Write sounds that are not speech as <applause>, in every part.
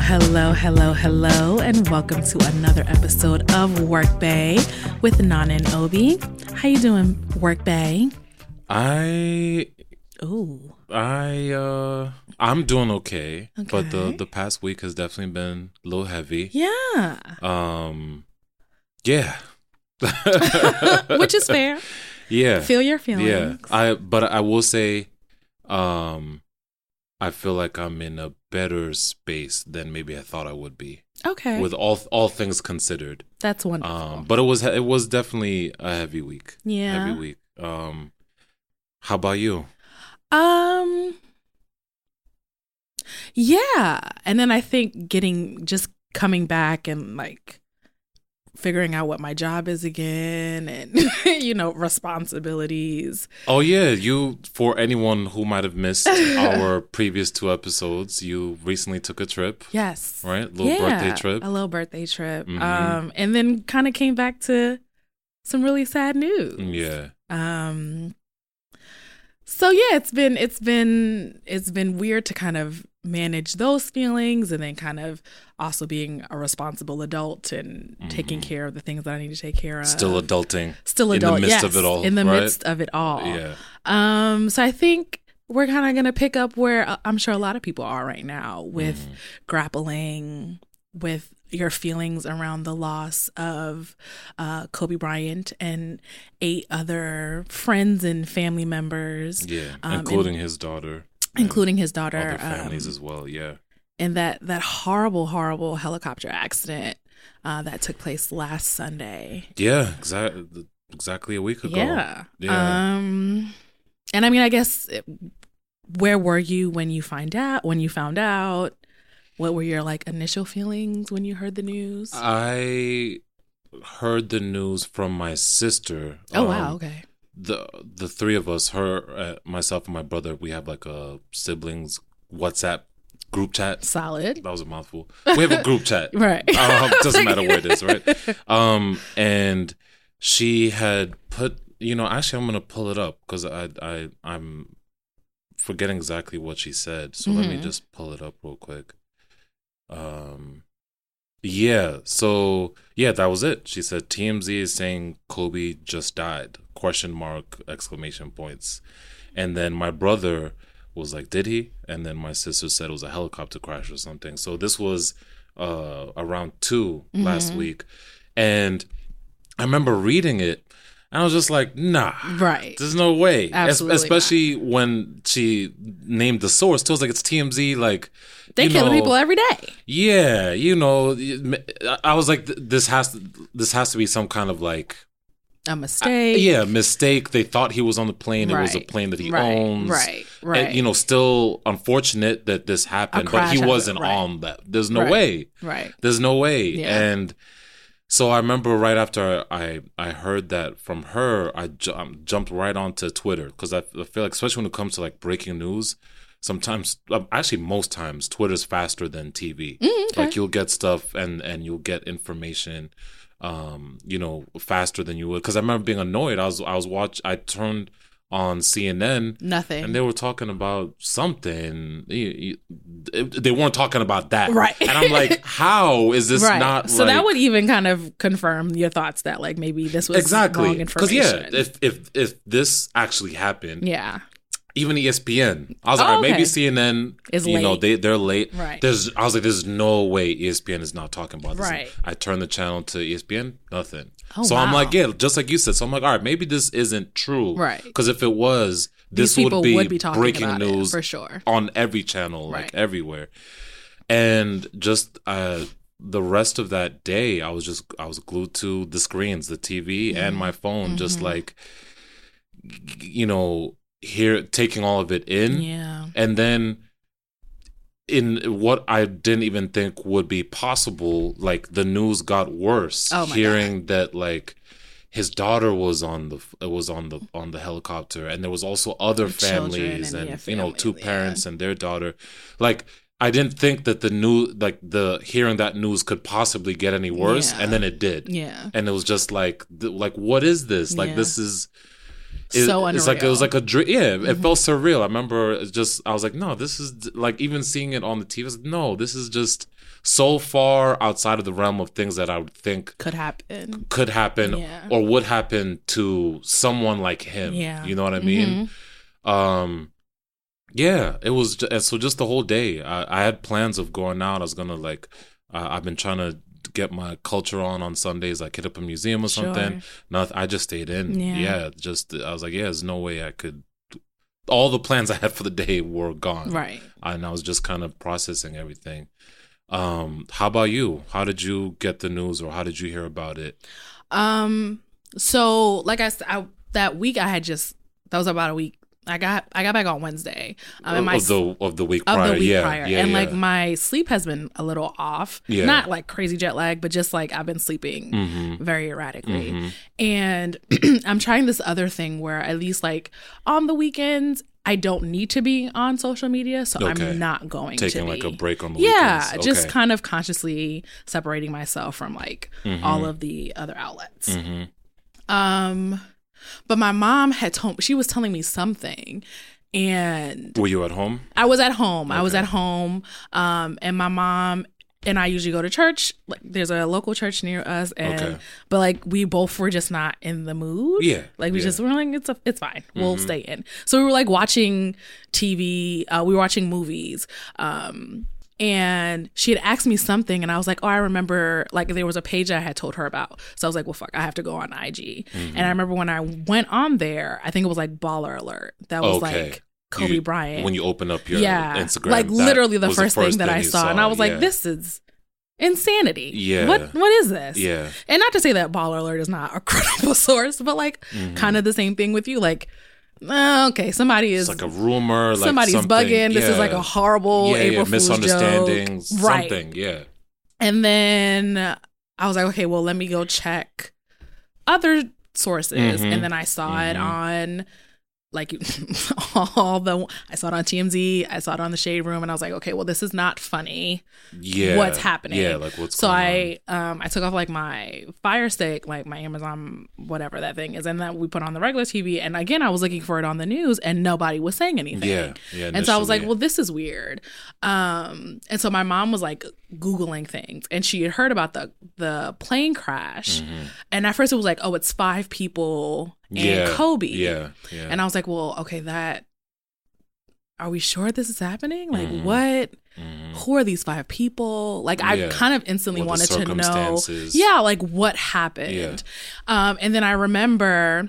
Hello, hello, hello, and welcome to another episode of Work Bay with Nana and Obi. How you doing, Work Bay? I Ooh, I uh I'm doing okay, but the the past week has definitely been a little heavy. yeah, Um yeah. <laughs> which is fair. yeah. Feel your feelings. Yeah. I but I will say um I feel like I'm in a better space than maybe I thought I would be Okay, with all all things considered. that's wonderful. Um but it was it was definitely a heavy week. yeah. Heavy week. Um how about you? Um. Yeah, and then I think getting just coming back and like figuring out what my job is again, and <laughs> you know responsibilities. Oh yeah, you for anyone who might have missed <laughs> our previous two episodes, you recently took a trip, Yes, right? A little birthday trip. a little birthday trip. Mhm. Um, and then kind of came back to some really sad news. Yeah. Um so yeah, it's been it's been it's been weird to kind of manage those feelings and then kind of also being a responsible adult and taking Mhm. care of the things that I need to take care of. Still adulting. still in the adult, midst yes, of it all, in the right? midst of it all. Yeah. Um so I think we're kind of going to pick up where uh, I'm sure a lot of people are right now with Mhm. grappling with your feelings around the loss of uh, Kobe Bryant and eight other friends and family members, Yeah. Um, Including his daughter. Including his daughter, other families um, as well. Yeah. and that that horrible, horrible helicopter accident uh, that took place last Sunday. Yeah. Exactly. Exactly a week ago. Yeah. Yeah. Um, and I mean, I guess it, where were you when you find out? When you found out, what were your like initial feelings when you heard the news? I heard the news from my sister. oh wow, Um, okay. The the three of us, her, uh, myself, and my brother, we have like a siblings WhatsApp group chat. Solid. That was a mouthful. We have a group chat. <laughs> Right. <laughs> Um, doesn't matter where it is, right? <laughs> Um, and she had put, you know, actually, I'm gonna pull it up because I, I, I'm forgetting exactly what she said. So let me Mhm. just pull it up real quick. Um, yeah. So yeah, that was it. She said TMZ is saying Kobe just died? Question mark exclamation points, and then my brother was like, "Did he?" And then my sister said it was a helicopter crash or something. So this was uh around 2 last Mhm. week, and I remember reading it, and I was just like, "Nah." Right. There's no way, Es- Absolutely especially when she named the source. It was like it's TMZ. Like They killing know, people every day. yeah, you know, I- I was like, this has to, this has to be some kind of like, A mistake. yeah, mistake. They thought he was on the plane. It was a plane that he right. owns. Right. And, Right. you know, still unfortunate that this happened, but he wasn't right. on that. There's no Right. way. Right. There's no way. Yeah. And so I remember right after I I heard that from her, I ju- um, jumped right onto Twitter because I, I feel like, especially when it comes to like breaking news, sometimes um, actually most times Twitter's faster than TV. Mm, okay. Like you'll get stuff and and you'll get information, um, you know, faster than you would. Because I remember being annoyed. I was I was watch. I turned on CNN Nothing. and they were talking about something. They weren't talking about that, Right. And I'm like, <laughs> how is this right. not? so that would even kind of confirm your thoughts that like maybe this was exactly wrong information. because yeah, if if if this actually happened, yeah. even ESPN, I was Oh, like, right, maybe okay. CNN Is you know they they're late. Right. There's I was like, there's no way ESPN is not talking about this. Right. I turned the channel to ESPN, nothing. Oh, so I'm like, yeah, just like you said. So I'm like, all right, maybe this isn't true. Right. Because if it was, this would be, would be breaking news for sure. on every channel, like Right. everywhere. And just uh the rest of that day, I was just I was glued to the screens, the TV and my phone, just Mhm. like you know, here taking all of it in. Yeah. And then in what I didn't even think would be possible, like the news got worse. Oh my hearing that like his daughter was on the was on the on the helicopter, and there was also other The families, and, and, you know two families, yeah. parents and their daughter. Like I didn't think that the new like the hearing that news could possibly get any worse, Yeah. and then it did Yeah. and it was just like like what is this like Yeah. this is it- So it's like it was like a dream. Yeah, it felt surreal. I remember just I was like, no, this is like even seeing it on the TV. Like, no, this is just so far outside of the realm of things that I would think could happen. could happen Yeah. or would happen to someone like him. Yeah. you know what I mean. Um, yeah, it was. ju- and So just the whole day, I, I had plans of going out. I was gonna like, uh, I've been trying to get my culture on on Sundays, like hit up a museum or something. Sure. Nothing. I just stayed in. Yeah. Yeah. just I was like, yeah, there's no way I could. All the plans I had for the day were gone. Right. And I was just kind of processing everything. Um, how about you? How did you get the news, or how did you hear about it? Um. So, like I said, I, that week I had just that was about a week. I got I got back on Wednesday. Um, my of the of the week of prior, the week yeah, prior, yeah, and yeah. like my sleep has been a little off. Yeah. Not like crazy jet lag, but just like I've been sleeping Mhm. very erratically. Mhm. And <clears throat> I'm trying this other thing where at least like on the weekends I don't need to be on social media, so Okay. I'm not going taking to taking like a break on the yeah, weekends. just kind of consciously separating myself from like all of the other outlets. Mhm. Um, but my mom had told she was telling me something, and Were you at home? I was at home. I was at home. Um, and my mom and I usually go to church. Like, there's a local church near us, and Okay. but like we both were just not in the mood. Yeah, like we yeah. just were like it's a, it's fine. We'll Mhm. stay in. So we were like watching TV. Uh, we were watching movies. Um. And she had asked me something, and I was like, "Oh, I remember." Like there was a page I had told her about, so I was like, "Well, fuck, I have to go on IG." Mm-hmm. And I remember when I went on there, I think it was like Baller Alert. That was Okay. like Kobe You- Bryant When you open up your yeah, Instagram, like literally the was first, thing that I you saw, and I was like, "This is insanity." Yeah. what what is this? Yeah, and not to say that Baller Alert is not a <laughs> credible source, but like Mhm. kind of the same thing with you. Like, okay, somebody it's is like a rumor. Like somebody's bugging. This is like a horrible yeah, April yeah, Fool's misunderstandings. joke, right? Something. Yeah. And then I was like, okay, well, let me go check other sources. Mhm. And then I saw it Mhm. on like <laughs> all the I saw it on TMZ, I saw it on the Shade Room, and I was like, okay, well, this is not funny. Yeah. What's happening? Yeah, like what's so going I um I took off like my Fire Stick, like my Amazon whatever that thing is, and then we put on the regular TV. And again, I was looking for it on the news, and nobody was saying anything. Yeah, yeah. And so I was like, well, this is weird. Um, and so my mom was like Googling things and she had heard about the the plane crash. Mhm. And at first it was like, oh, it's five people and yeah, Kobe. Yeah, yeah. And I was like, well, okay, that are we sure this is happening? Like Mhm. what? Mhm. Who are these five people? Like I Yeah. kind of instantly What wanted to know. Yeah, like what happened. Um, and then I remember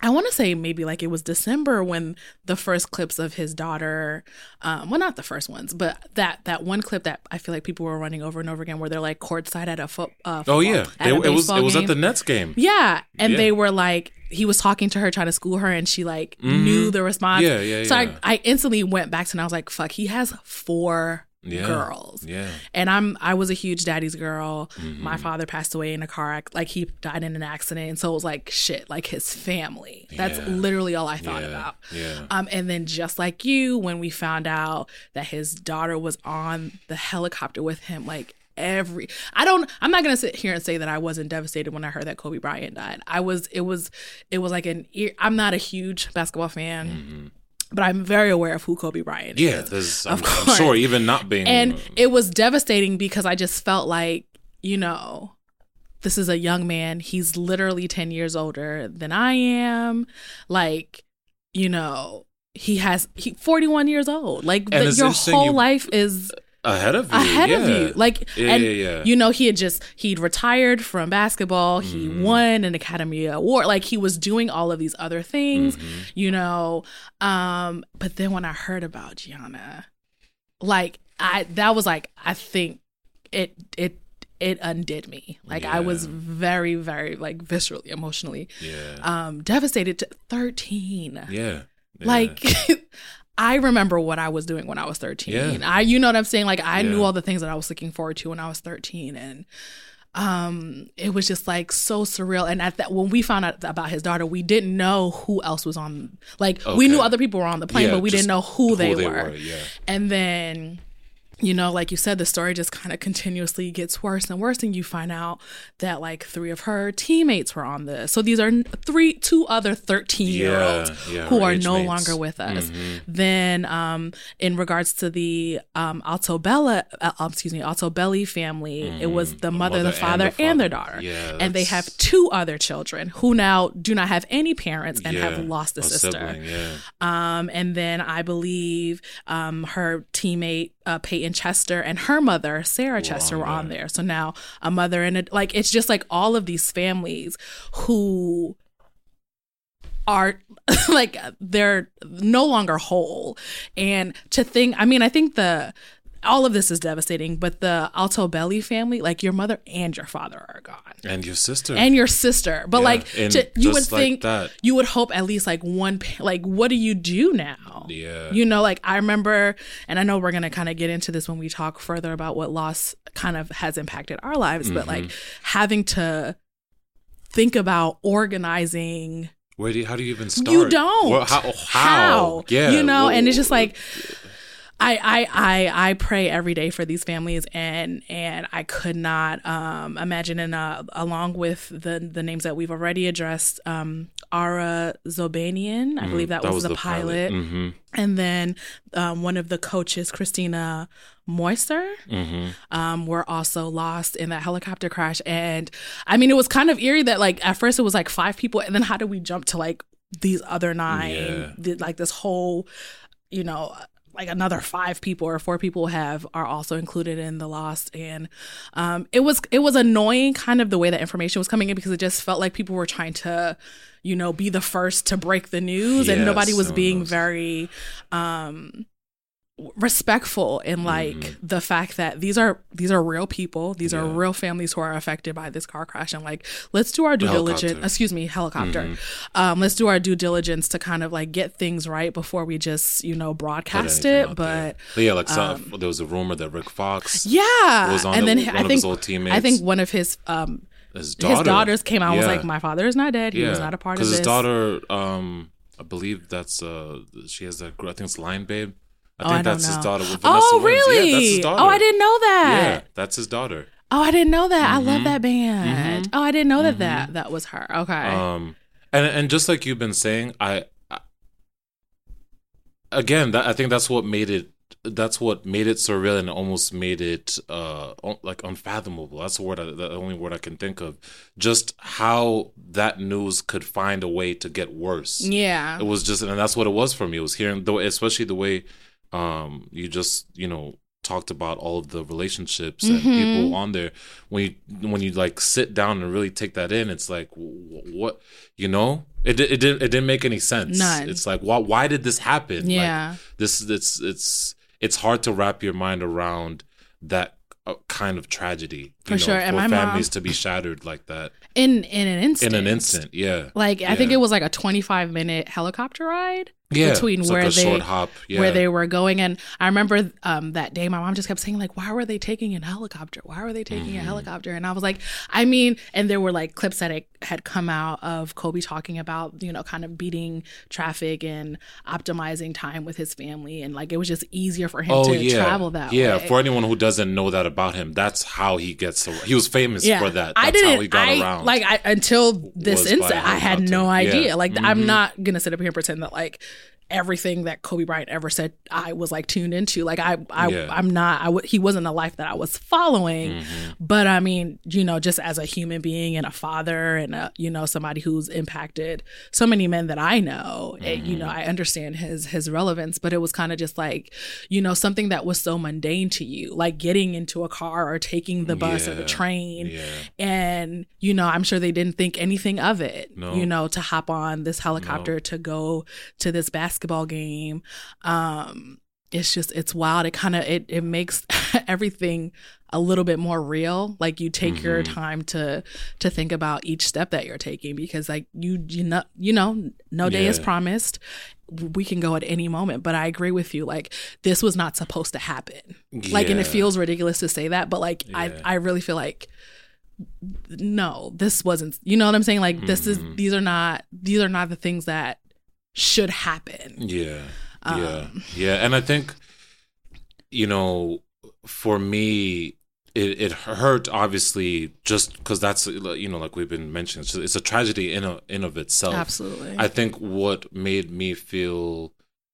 I want to say maybe like it was December when the first clips of his daughter, um, well, not the first ones, but that that one clip that I feel like people were running over and over again, where they're like courtside at a foot. Uh, Oh yeah, They- it was it was at the Nets game. Yeah, and Yeah. they were like, he was talking to her, trying to school her, and she like Mhm. knew the response. Yeah, yeah, So yeah. I, I instantly went back to, and I was like, fuck, he has four Yeah. girls. Yeah. And I'm I was a huge daddy's girl. Mhm. My father passed away in a car ac- like he died in an accident. And so it was like shit, like his family. That's Yeah. literally all I thought yeah. about. Yeah. Um, and then just like you, when we found out that his daughter was on the helicopter with him, like every I don't I'm not gonna sit here and say that I wasn't devastated when I heard that Kobe Bryant died. I was it was it was like an ear I'm not a huge basketball fan, Mhm. But I'm very aware of who Kobe Bryant Yeah, is. Of I'm, I'm sure even not being And it was devastating because I just felt like, you know, this is a young man. He's literally 10 years older than I am. Like, you know, he has he 41 years old. Like the, your whole you- life is ahead of you. ahead of you. Like Yeah, and yeah, yeah. you know, he had just he'd retired from basketball. He Mhm. won an Academy Award. Like he was doing all of these other things, Mhm. you know. Um, but then when I heard about Gianna, like I that was like I think it it it undid me. Like I was very, very like viscerally, emotionally Yeah. um devastated to 13. yeah. Yeah. Like <laughs> I remember what I was doing when I was 13. Yeah. I you know what I'm saying? Like I knew all the things that I was looking forward to when I was 13 and um it was just like so surreal and at that when we found out about his daughter we didn't know who else was on like we knew other people were on the plane Yeah, but we didn't know who, they, were. Yeah. and then you know, like you said, the story just kind of continuously gets worse and worse, and you find out that like three of her teammates were on this. So these are three, two other thirteen-year-olds Yeah, yeah, who are no mates. longer with us. Mhm. Then, um, in regards to the um, Altobella, uh, um, excuse me, Altobelli family, it was Mhm. the mother, the father, and, their daughter. Yeah, and they have two other children who now do not have any parents and have lost a, sister. sibling. Um, and then I believe um, her teammate uh, Payton Chester and her mother Sarah Chester on were on there. there. So now a mother and a, like it's just like all of these families who are <laughs> like they're no longer whole. And to think, I mean, I think the all of this is devastating, but the Altobelli family, like your mother and your father are gone And your sister. and your sister. But Yeah, like, to, you would like think that. you would hope at least like one. Like, what do you do now? Yeah. You know, like I remember, and I know we're gonna kind of get into this when we talk further about what loss kind of has impacted our lives, but like Mm-hmm. having to think about organizing. Where do you, how do you even start? You don't. Well, how, how? Yeah. You know, and it's just like I, I I I pray every day for these families and and I could not um imagine and uh, along with the the names that we've already addressed um Ara Zobayan I believe that, was, the, pilot, Mm-hmm. and then um, one of the coaches Christina Mauser Mm-hmm. um, were also lost in that helicopter crash. And I mean, it was kind of eerie that like at first it was like five people, and then how do we jump to like these other nine? Yeah. The- like this whole, you know. Like another five people or four people have are also included in the lost, and um, it was it was annoying, kind of the way that information was coming in because it just felt like people were trying to, you know, be the first to break the news, and nobody was being knows. very um respectful in like Mhm. the fact that these are these are real people these are real families who are affected by this car crash and like let's do our due diligence excuse me helicopter Mhm. um let's do our due diligence to kind of like get things right before we just you know broadcast it but there. But yeah, like some, there was a rumor that Rick Fox yeah was on and the- then one i of think his old teammates. i think one of his um his, daughter, his daughters came out and was like my father is not dead he was not a part of Because this his daughter, um, I believe that's uh, she has that. gr- I think it's Lion Babe. I Oh, think I that's his daughter. With Vanessa oh Williams. really Yeah, that's his daughter. oh i didn't know that Yeah, that's his daughter. Oh, I didn't know that. I love Mhm. that band. Mhm. Oh, I didn't know that Mhm. that that was her. Okay. Um, and and just like you've been saying, I, I again, that I think that's what made it. That's what made it surreal and almost made it uh like unfathomable. That's the word. I, the only word I can think of. Just how that news could find a way to get worse. yeah. It was just, and that's what it was for me. It was hearing the, especially the way, um, you just you know talked about all of the relationships and Mhm. people on there. When you when you like sit down and really take that in, it's like wh- what you know. It it didn't it didn't make any sense. None. It's like why why did this happen? Like, Yeah. this it's it's it's hard to wrap your mind around that uh, kind of tragedy you For know, sure. And for my mom- families to be shattered like that in in an instant. in an instant. Yeah, Like I think it was like a 25 minute helicopter ride yeah. between where like they hop. Yeah. where they were going and I remember um that day my mom just kept saying like why were they taking a helicopter? Why were they taking a Mhm. helicopter? And I was like I mean and there were like clips that had- had come out of Kobe talking about, you know, kind of beating traffic and optimizing time with his family and like it was just easier for him Oh to yeah, travel that way. yeah. way. For anyone who doesn't know that about him, that's how he gets. Around. He was famous for that. That's I didn't. how he got I, around. Like I, until this instant, I had no idea. Yeah. Like I'm Mhm. not gonna sit up here and pretend that like everything that Kobe Bryant ever said I was like tuned into. Like I, I Yeah. I'm not. I w- he wasn't a life that I was following. Mhm. But I mean, you know, just as a human being and a father and a you know somebody who's impacted so many men that I know, it- you know, Mm-hmm. I understand his his relevance. But it was kind of just like, you know, something that was so mundane to you, like getting into a car or taking the bus or the train yeah, and you know i'm sure they didn't think anything of it No. you know to hop on this helicopter to go to this basketball game. Um it's just it's wild. It kind of it, it makes <laughs> everything a little bit more real. Like you take your Mhm. time to to think about each step that you're taking because like you you know you know no day is promised. We can go at any moment but i agree with you. Like this was not supposed to happen. Like and it feels ridiculous to say that but like Yeah. i i really feel like no this wasn't you know what i'm saying? Like this is Mhm. these are not these are not the things that should happen Yeah. Um, yeah. Yeah. And I think, you know, for me, it, it hurt obviously just because that's you know like we've been mentioning it's, it's a tragedy in a, in of itself Absolutely. i think what made me feel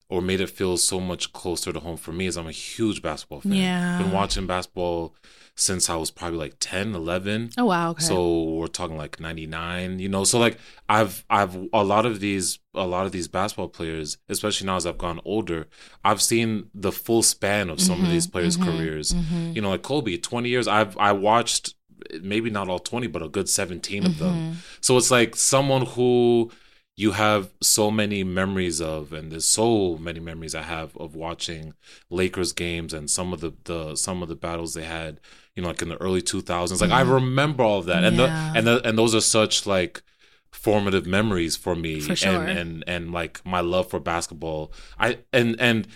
or made it feel so much closer to home for me is i'm a huge basketball fan Yeah. been watching basketball since i was probably like 10 11 oh wow. Okay. so we're talking like 99 you know? So like i've i've a lot of these a lot of these basketball players especially now as i've gone older i've seen the full span of some of these mm-hmm, players mm-hmm, careers. Mm-hmm. you know like kobe 20 years i've i watched maybe not all 20 but a good 17 of them. So it's like someone who you have so many memories of and there's so many memories i have of watching lakers games and some of the, the some of the battles they had you know like in the early 2000s like i mm-hmm. remember all of that and Yeah. the, and the, and those are such like formative memories for me For sure. and and and like my love for basketball i and and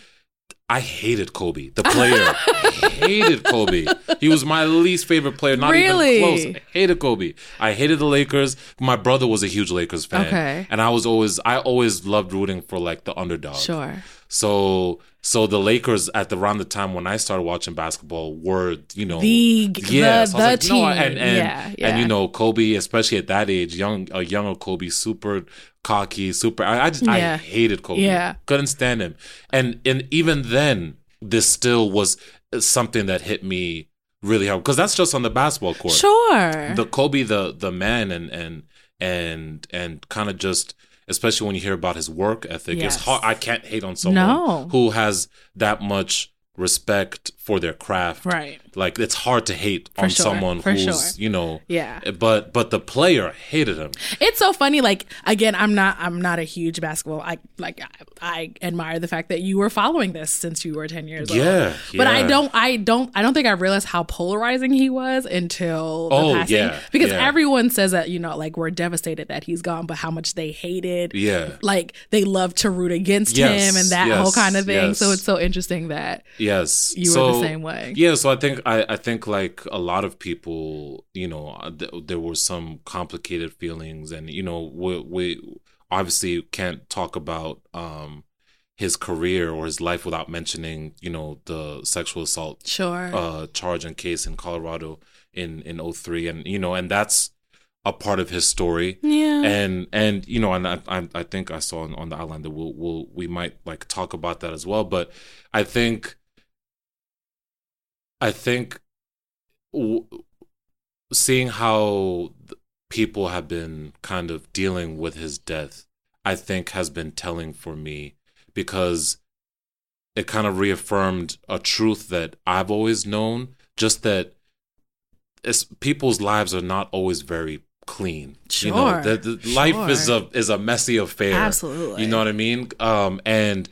I hated Kobe, the player. <laughs> hated Kobe. He was my least favorite player, not Really? even close. I hated Kobe. I hated the Lakers. My brother was a huge Lakers fan. Okay. And I was always I always loved rooting for like the underdog. sure. So so the Lakers at the around the time when I started watching basketball were, you know, The- the- yeah, so the like, no, team. and and, Yeah, yeah. and you know, Kobe, especially at that age, young a younger Kobe, super cocky, super I, I just Yeah. I hated Kobe. Yeah. Couldn't stand him. And and even then, this still was something that hit me really hard. Because that's just on the basketball court Sure. the Kobe the the man and and and and kind of just especially when you hear about his work ethic Yes. it's hard I can't hate on someone No. who has that much respect for their craft right. like it's hard to hate For on sure, someone who's sure. you know Yeah. but but the player hated him It's so funny. Like again, I'm not. I'm not a huge basketball. I like. I, I admire the fact that you were following this since you were 10 years old. yeah But I don't. I don't. I don't think I realized how polarizing he was until the Oh, passing. yeah, Because yeah. everyone says that you know, like we're devastated that he's gone, but how much they hated. yeah Like they love to root against Yes, him and that yes, whole kind of thing. So it's so interesting that yes you so, were the same way. Yeah, so I think I, I think like a lot of people, you know, uh, th- there were some complicated feelings, and you know, we we obviously can't talk about um his career or his life without mentioning, you know, the sexual assault Sure. uh charge and case in Colorado in in 03 and you know, and that's a part of his story yeah. and and you know and I, I I think I saw on, on the outline that we'll we'll we might like talk about that as well but I think I think w- seeing how th- people have been kind of dealing with his death I think has been telling for me because it kind of reaffirmed a truth that I've always known just that it's, people's lives are not always very clean. You know, Sure, the, the life is a is a messy affair. Absolutely. You know what I mean? Um, and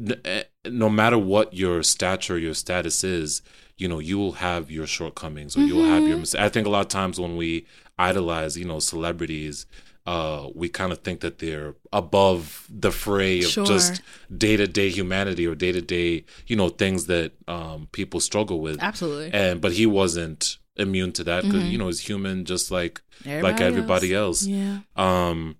n- eh, no matter what your stature, your status is, you know, you will have your shortcomings or you'll have your Mm-hmm. mistakes. I think a lot of times when we idolize, you know, celebrities, uh, we kind of think that they're above the fray of Sure. just day to day humanity or day to day, you know, things that um, people struggle with. Absolutely. And but he wasn't immune to that because you know he's human just like like everybody else. Yeah. Um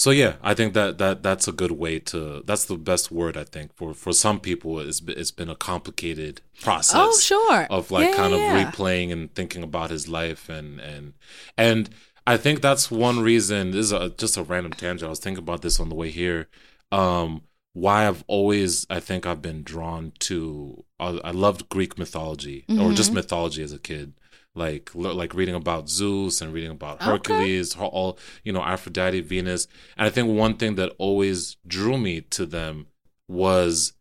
so yeah, I think that that that's a good way to that's the best word I think for for some people it's been, it's been a complicated process Oh, sure. of like Yeah, kind yeah, of replaying and thinking about his life and and and I think that's one reason this is a, just a random tangent I was thinking about this on the way here um why I've always I think I've been drawn to I, I loved Greek mythology or Mm-hmm. just mythology as a kid like like reading about Zeus and reading about Hercules all- all you know Aphrodite Venus and I think one thing that always drew me to them was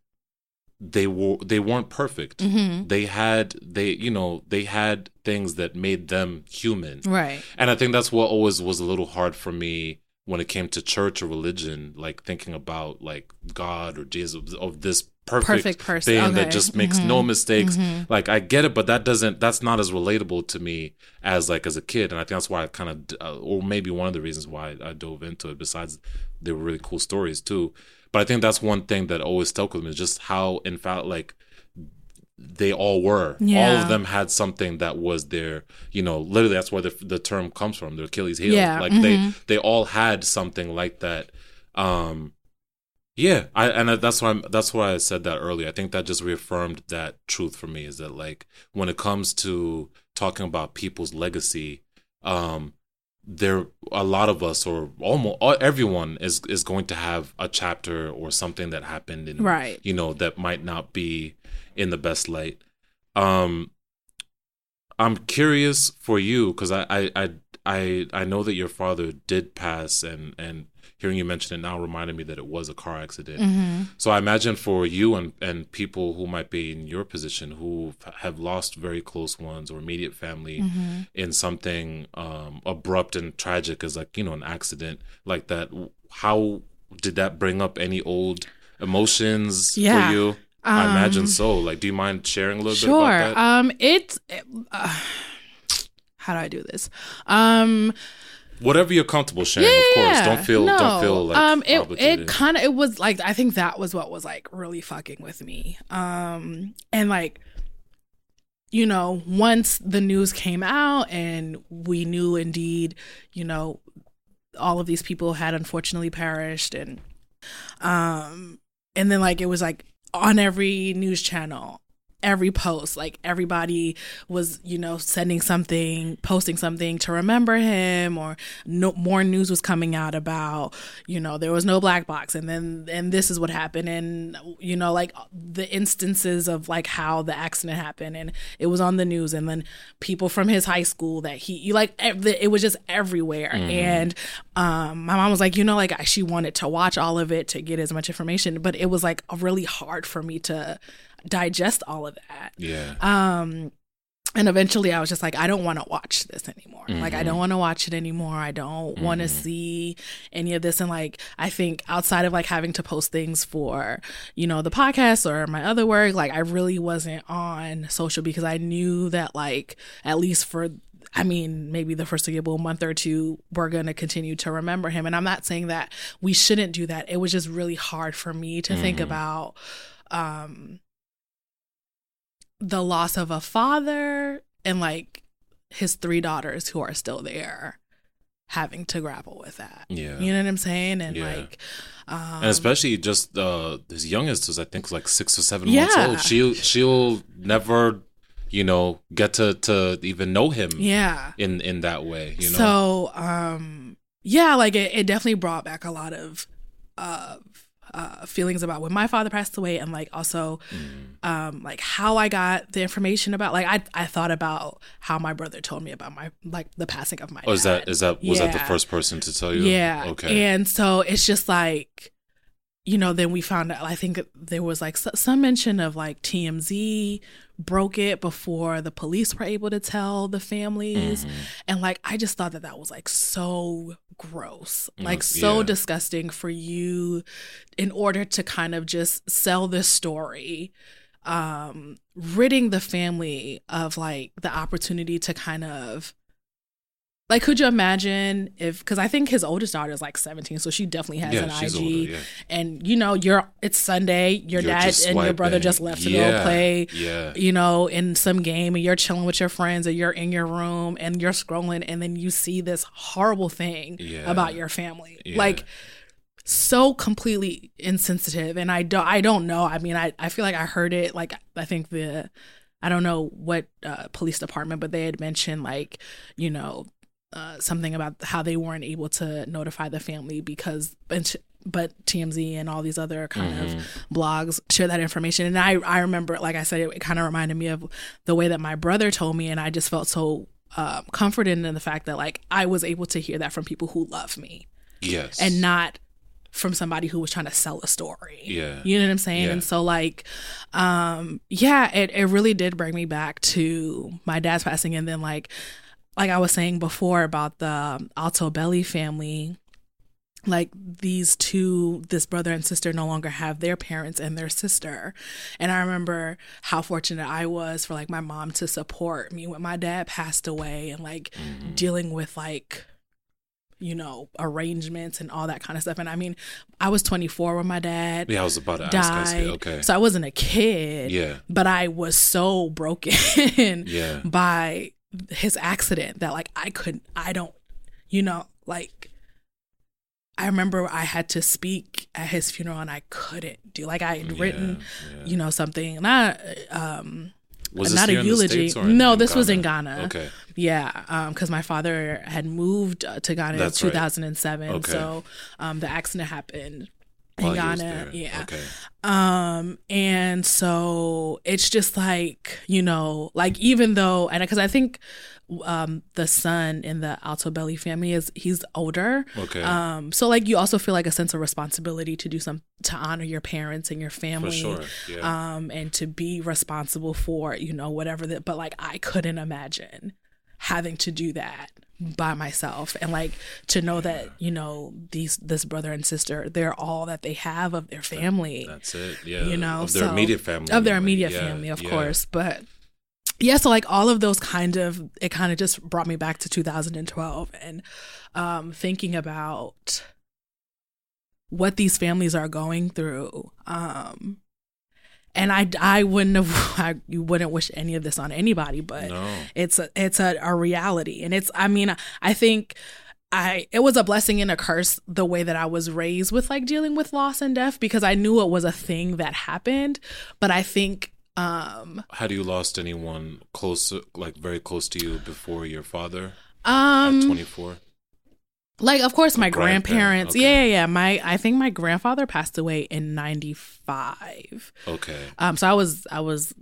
they were they weren't perfect Mm-hmm. they had they you know they had things that made them human Right. and i think that's what always was a little hard for me when it came to church or religion like thinking about like god or jesus of this perfect, Perfect person. thing Okay. that just makes no mistakes Mhm. like i get it but that doesn't that's not as relatable to me as like as a kid and i think that's why i kind of uh, or maybe one of the reasons why i dove into it besides they were really cool stories too but i think that's one thing that always stuck with me is just how in fact like they all were all of them had something that was their you know literally that's where the, the term comes from their achilles heel Yeah, like they mhm. they all had something like that um Yeah, I and that's why I'm, that's why I said that earlier. I think that just reaffirmed that truth for me is that like when it comes to talking about people's legacy, um, there a lot of us or almost everyone is is going to have a chapter or something that happened in Right. you know that might not be in the best light. Um, I'm curious for you because I, I I I I know that your father did pass and and hearing you mention it now reminded me that it was a car accident. Mm-hmm. So I imagine for you and, and people who might be in your position who have lost very close ones or immediate family Mm-hmm. in something um, abrupt and tragic as like you know an accident like that, how did that bring up any old emotions Yeah. for you? I imagine Um, so. Like, do you mind sharing a little bit Sure. about that? Um, it's uh, <sighs> how do I do this? Um, Whatever you're comfortable sharing, of course. Don't feel no. don't feel like um it obligated. it kind of it was like I think that was what was like really fucking with me. Um and like you know, once the news came out and we knew indeed, you know, all of these people had unfortunately perished and um and then like it was like on every news channel every post like everybody was you know sending something posting something to remember him or no more news was coming out about you know there was no black box and then and this is what happened. And you know like the instances of like how the accident happened and it was on the news and then people from his high school that he you like it was just everywhere. And um my mom was like you know like she wanted to watch all of it to get as much information but it was like really hard for me to digest all of that yeah. um and eventually i was just like i don't want to watch this anymore like i Mhm. don't want to watch it anymore i don't want to see any of this and like i think outside of like having to post things for you know the podcast or my other work like i really wasn't on social because i knew that like at least for I mean, maybe the foreseeable month or two, we're going to continue to remember him. And I'm not saying that we shouldn't do that. It was just really hard for me to think Mhm. about um, the loss of a father and like his three daughters who are still there having to grapple with that. Yeah. You know what I'm saying? And Yeah. like, um, and especially just uh his youngest is I think like six or seven months old. She'll she'll never, you know, get to to even know him yeah. in in that way. You know. So, um, yeah, like it, it definitely brought back a lot of, uh, uh, feelings about when my father passed away and like also Mm. um like how I got the information about like I I thought about how my brother told me about my like the passing of my Oh, is that is that was that the first person to tell you? Yeah. Okay. And so it's just like, you know, then we found out, I think there was like some mention of like TMZ broke it before the police were able to tell the families. Mhm. And like, I just thought that that was like so gross, like so yeah. disgusting for you in order to kind of just sell this story um ridding the family of like the opportunity to kind of like could you imagine if because i think his oldest daughter is like 17 so she definitely has yeah, an she's ig older. Yeah. and you know you're it's sunday your You're dad and your brother just left to Yeah, go play Yeah. you know, in some game and you're chilling with your friends or you're in your room and you're scrolling and then you see this horrible thing about your family. Like so completely insensitive and I don't I don't know. I mean, I I feel like I heard it like I think the I don't know what uh, police department, but they had mentioned like, you know, uh, something about how they weren't able to notify the family because but TMZ and all these other kind Mhm. of blogs share that information and I I remember like I said it, kind of reminded me of the way that my brother told me and I just felt so um, comforted in the fact that like I was able to hear that from people who love me Yes. and not from somebody who was trying to sell a story. Yeah. You know what I'm saying? Yeah. And so like um yeah, it it really did bring me back to my dad's passing and then like like I was saying before about the Altobelli family like these two this brother and sister no longer have their parents and their sister and i remember how fortunate i was for like my mom to support me when my dad passed away and like Mhm. dealing with like you know arrangements and all that kind of stuff and i mean i was 24 when my dad Yeah, I was about to ask. Died Okay. so i wasn't a kid yeah. but i was so <laughs> broken Yeah. by his accident that like I couldn't I don't you know like I remember I had to speak at his funeral and I couldn't do like I had written, yeah. you know, something not um Was not a here in the eulogy. States or in- no, this was in Ghana? Ghana. Okay. Yeah, um because my father had moved uh, to Ghana That's in right. 2007. Okay. So um, the accident happened in While he was Ghana. there. Yeah. Okay. Um, and so it's just like, you know, like even though, and because I think um the son in the Altobelli family is he's older. Okay. Um, so like you also feel like a sense of responsibility to do some to honor your parents and your For family sure. Yeah. um and to be responsible for you know whatever that but like i couldn't imagine having to do that by myself and like to know that you know these this brother and sister they're all that they have of their family That's it. Yeah. you know of their so- immediate family. of their immediate Yeah, family of yeah. course but yeah so like all of those kind of it kind of just brought me back to 2012 and um thinking about what these families are going through um and i i wouldn't have <laughs> i you wouldn't wish any of this on anybody but No. it's a it's a, a reality and it's i mean i think i it was a blessing and a curse the way that i was raised with like dealing with loss and death because i knew it was a thing that happened but i think um Had you lost anyone close, like very close to you before your father at um 24? Like of course my grandparent, grandparents okay. yeah yeah yeah my i think my grandfather passed away in 95 Okay. um so i was i was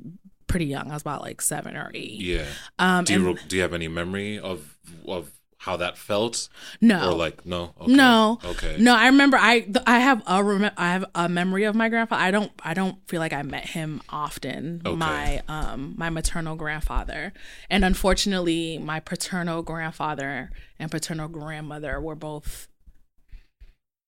pretty young i was about like seven or eight Yeah. um Do you and do you have any memory of of how that felt? no Or like no? Okay. No. Okay. No, I remember I th- I have a rem- I have a memory of my grandfather. I don't I don't feel like I met him often. Okay. My um my maternal grandfather. And unfortunately, my paternal grandfather and paternal grandmother were both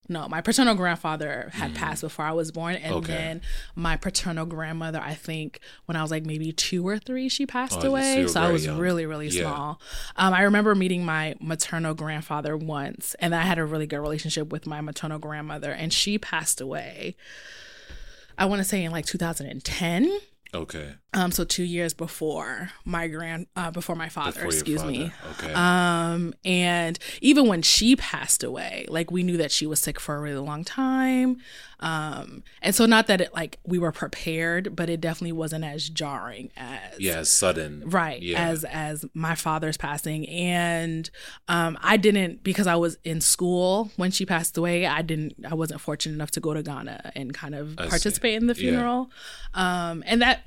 no, my paternal grandfather had passed before I was born, and. Okay. then my paternal grandmother, I think, when I was like maybe two or three, she passed Oh, away. So I was young. really, really Yeah. small. Um, I remember meeting my maternal grandfather once, and I had a really good relationship with my maternal grandmother, and she passed away. I want to say in like 2010. Okay. Um, so two years before my grand, uh, before my father, Before excuse me. Okay. Um, and even when she passed away, like we knew that she was sick for a really long time. Um, and so not that it like we were prepared, but it definitely wasn't as jarring as yeah. Sudden. right Yeah. as as my father's passing and um i didn't because i was in school when she passed away i didn't i wasn't fortunate enough to go to ghana and kind of I see. participate in the Yeah. funeral um and that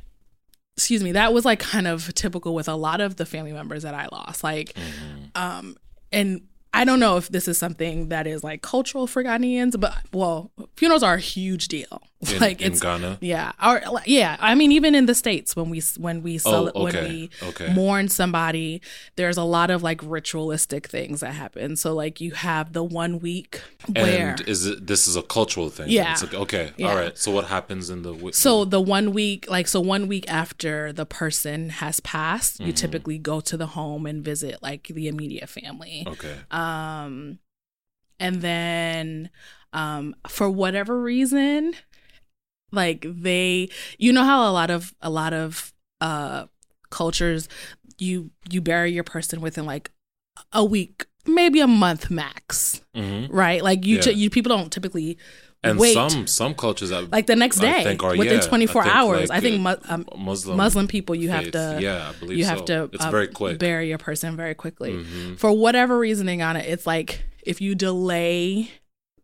excuse me that was like kind of typical with a lot of the family members that i lost like Mm-hmm. um and I don't know if this is something that is like cultural for Ghanaians, but well, funerals are a huge deal. In, like in it's Ghana. yeah, or yeah. I mean, even in the states, when we when we cel- Oh, when we okay. mourn somebody, there's a lot of like ritualistic things that happen. So like you have the one week where And is it this is a cultural thing? Yeah. It's like, okay. Yeah. All right. So what happens in the wi- so the one week like so one week after the person has passed, Mm-hmm. you typically go to the home and visit like the immediate family. Okay. Um, and then um, for whatever reason, like they, you know how a lot of a lot of uh cultures, you you bury your person within like a week, maybe a month max, hmm right? Like you, Yeah. you people don't typically And wait some some cultures like the next I day think are, within yeah, 24 I hours. like, I think mu- um, Muslim Muslim people you have to yeah I believe you so. have to it's uh, very quick bury your person very quickly. Mhm. For whatever reason Ghana, it's like if you delay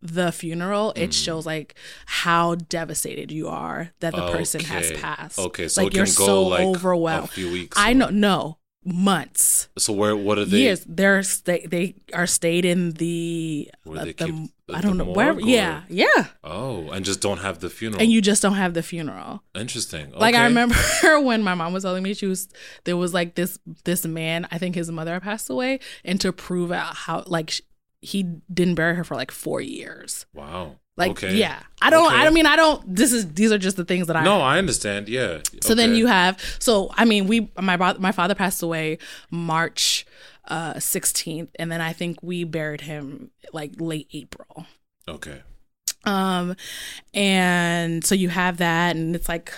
the funeral, it Mm. shows like how devastated you are that the person has passed. okay so like it you're go so like overwhelmed. a few weeks I know, no months, so where what are they years. They're sta- they are stayed in the, uh, they the keep I don't the know where. Yeah, yeah, oh and just don't have the funeral and you just don't have the funeral. interesting Like I remember <laughs> when my mom was telling me she was there was like this this man I think his mother passed away and to prove out how like he didn't bury her for like four years. wow Like okay yeah, I don't. Okay. I don't mean I don't. This is these are just the things that I. no I understand yeah So then you have. So I mean, we my my father passed away March uh sixteenth, and then I think we buried him like late April. okay Um, and so you have that, and it's like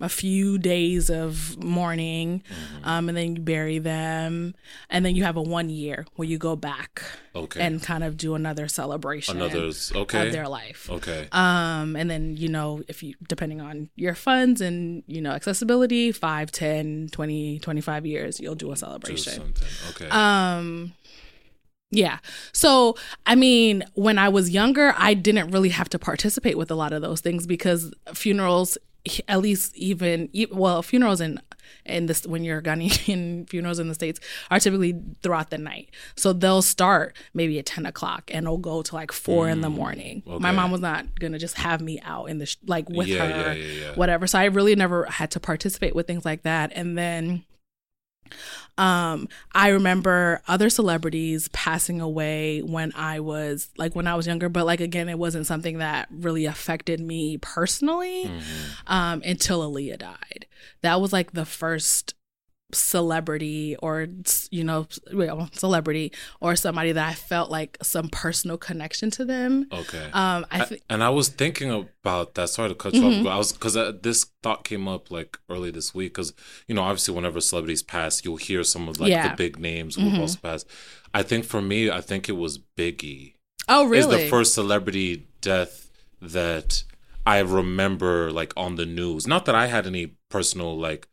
a few days of mourning, Mm-hmm. um, and then you bury them, and then you have a one year where you go back Okay. and kind of do another celebration Another's okay. of their life. Okay. Um, and then, you know, if you, depending on your funds and, you know, accessibility, 5, 10, 20, 25 years, you'll do a celebration. something. Okay. Um, yeah. So, I mean, when I was younger, I didn't really have to participate with a lot of those things because funerals, at least even, well, funerals in, in this, when you're Ghanaian <laughs> funerals in the States are typically throughout the night. So they'll start maybe at 10 o'clock and it'll go to like four in the morning. My Mm, mom was not to just have me out in the, sh- like with Yeah, her, yeah, yeah. whatever. So I really never had to participate with things like that. And then, um, I remember other celebrities passing away when I was like when I was younger, but like again, it wasn't something that really affected me personally Mm-hmm. um, until Aaliyah died. That was like the first celebrity or you know well, celebrity or somebody that I felt like some personal connection to them. okay. Um, I I- and I was thinking about that. Sorry to cut you off. Mhm. But I was because uh, this thought came up like early this week. Because you know, obviously, whenever celebrities pass, you'll hear some of like Yeah. the big names who've Mhm. also passed. I think for me, I think it was Biggie. oh Is really the first celebrity death that I remember like on the news. Not that I had any personal like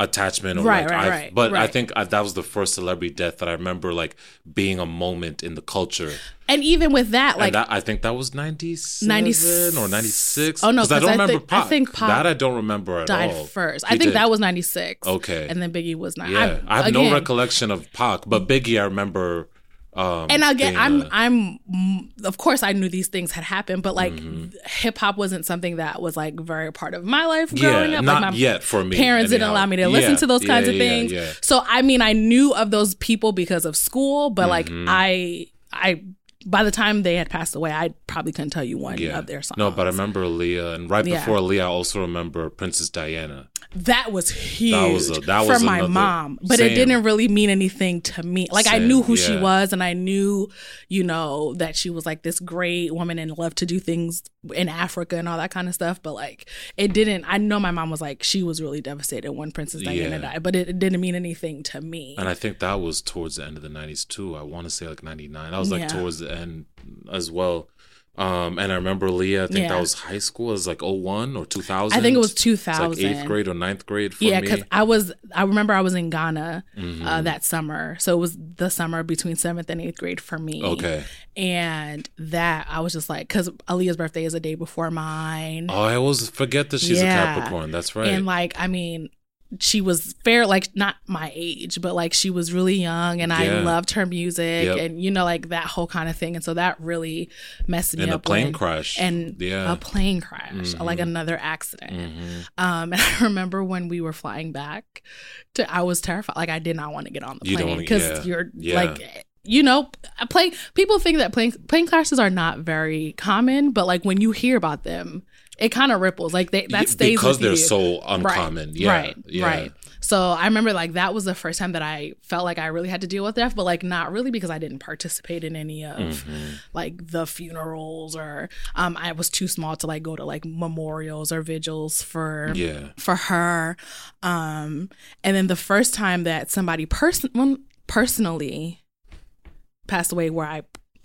attachment or Right, like right, right, but I think I, that was the first celebrity death that I remember like being a moment in the culture. and even with that like that, I think that was 97 90 or 96. Oh, no, 'Cause I don't I remember think- I Pac. think Pac that I don't remember at all. died all. first. He I think did. that was 96. Okay. And then Biggie was not. yeah. I, have no recollection of Pac, but Biggie I remember um and again being i'm a- i'm mm, of course i knew these things had happened but like Mm-hmm. hip hop wasn't something that was like very part of my life growing yeah, up not like my yet for me. parents didn't allow me to listen to those kinds yeah, of things Yeah, so i mean i knew of those people because of school but like Mm-hmm. i i by the time they had passed away i probably couldn't tell you one yeah. of their songs No, but I remember Aaliyah, and right Yeah. before Aaliyah, I also remember Princess Diana. That was huge That was a- that for was my mom but it didn't really mean anything to me like i knew who she was and i knew you know that she was like this great woman and loved to do things in africa and all that kind of stuff but like it didn't i know my mom was like she was really devastated when princess diana Yeah. died but it, it didn't mean anything to me And I think that was towards the end of the 90s too. I want to say like 99. i was like Yeah. towards the end as well. Um, and I remember Aaliyah, I think Yeah. that was high school. It was like 01 or 2000. i think it was It's 2000 like eighth grade or ninth grade for yeah, because I was, I remember I was in Ghana uh, Mhm. that summer. So it was the summer between seventh and eighth grade for me. Okay. And that I was just like, because Aaliyah's birthday is a day before mine. Oh, I always forget that she's Yeah. a Capricorn. That's right. And like, I mean, she was fair, like not my age, but like she was really young and I loved her music Yep. and, you know, like that whole kind of thing. And so that really messed me up. And a plane when- crash. And Yeah. a plane crash, like Mhm. another accident. Mhm. Um, <laughs> and I remember when we were flying back, to I was terrified. Like I did not want to get on the You plane because yeah. you're Yeah. like, you know, a plane. People think that plane plane crashes are not very common, but like when you hear about them, it kind of ripples. Like they, that stays because they're you. so uncommon. Right, Yeah. right, yeah. right. So I remember like that was the first time that I felt like I really had to deal with death, but like not really because I didn't participate in any of Mhm. like the funerals or um I was too small to like go to like memorials or vigils for Yeah. for her. Um and then the first time that somebody person personally passed away where I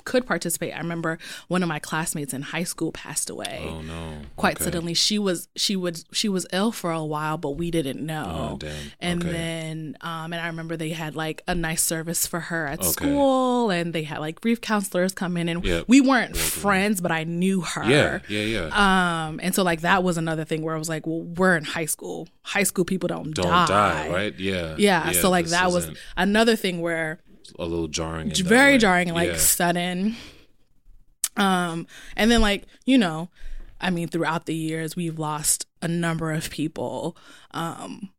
could participate, I remember one of my classmates in high school passed away Oh no. quite Okay. suddenly. She was she would she was ill for a while, but we didn't know. Oh damn. And okay. then, um, and I remember they had like a nice service for her at Okay. school, and they had like grief counselors come in, and Yep. we weren't Well, friends, but I knew her. yeah, yeah, yeah. Um, and so like that was another thing where I was like, well, we're in high school. High school people don't, Don't die. die, right? Yeah. Yeah. so like that was another thing where a little jarring. that very jarring like Yeah. sudden. Um, and then like you know, I mean, throughout the years we've lost a number of people. Um,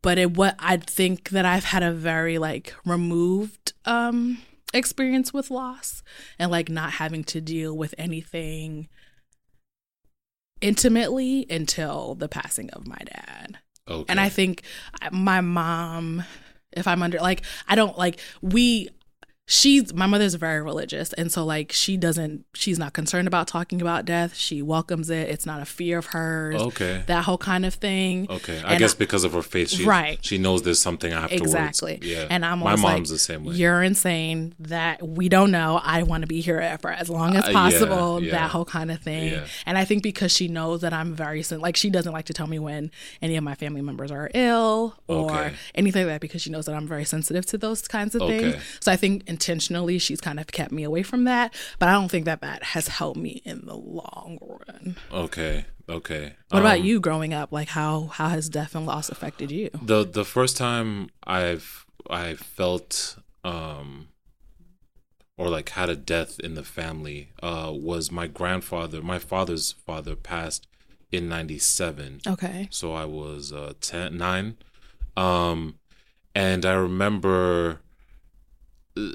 but it what I think that I've had a very like removed um experience with loss and like not having to deal with anything intimately until the passing of my dad. Okay. And I think my mom, if I'm under, like, I don't like, we, she's my mother's very religious and so like she doesn't she's not concerned about talking about death she welcomes it it's not a fear of hers Okay. that whole kind of thing Okay. I And guess I- because of her faith, she, Right. she knows there's something i afterwards. Exactly. Yeah. And I'm my mom's like, the same way. You're insane. That we don't know. I want to be here for as long as Uh, yeah, possible. yeah. That whole kind of thing. Yeah. And I think because she knows that I'm very like she doesn't like to tell me when any of my family members are ill or Okay. anything like that because she knows that I'm very sensitive to those kinds of things. So I think intentionally she's kind of kept me away from that. But I don't think that that has helped me in the long run. Okay. Okay. What about Um, you growing up? Like how how has death and loss affected you? The the first time I've I felt um or like had a death in the family uh was my grandfather. My father's father passed in 97. Okay. so I was uh 10 9 um and I remember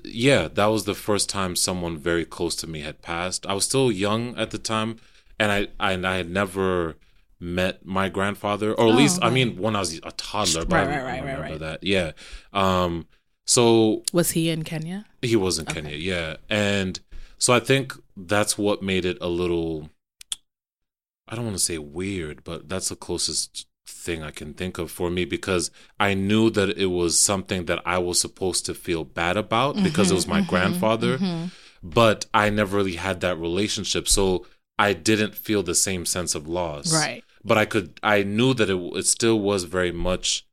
yeah that was the first time someone very close to me had passed I was still young at the time and I I, and I had never met my grandfather or at Oh, least I mean when I was a toddler but Right, I, right, right, right, remember right. that yeah um so Was he in Kenya? he was in Kenya, yeah. And so I think that's what made it a little I don't want to say weird, but that's the closest thing I can think of for me because I knew that it was something that I was supposed to feel bad about because it was my grandfather, Mhm. but I never really had that relationship. So I didn't feel the same sense of loss. Right. But I could I knew that it it still was very much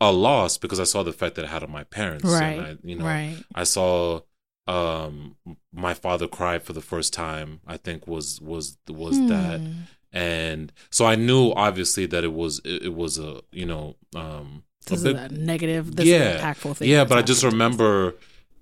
a loss because I saw the effect that it had on my parents. Right. And I, you know, right. I saw um my father cry for the first time. I think was was was that, Hmm. And so I knew obviously that it was it, it was a you know um This big is a negative, this yeah impactful thing. yeah, but I just happened to us. remember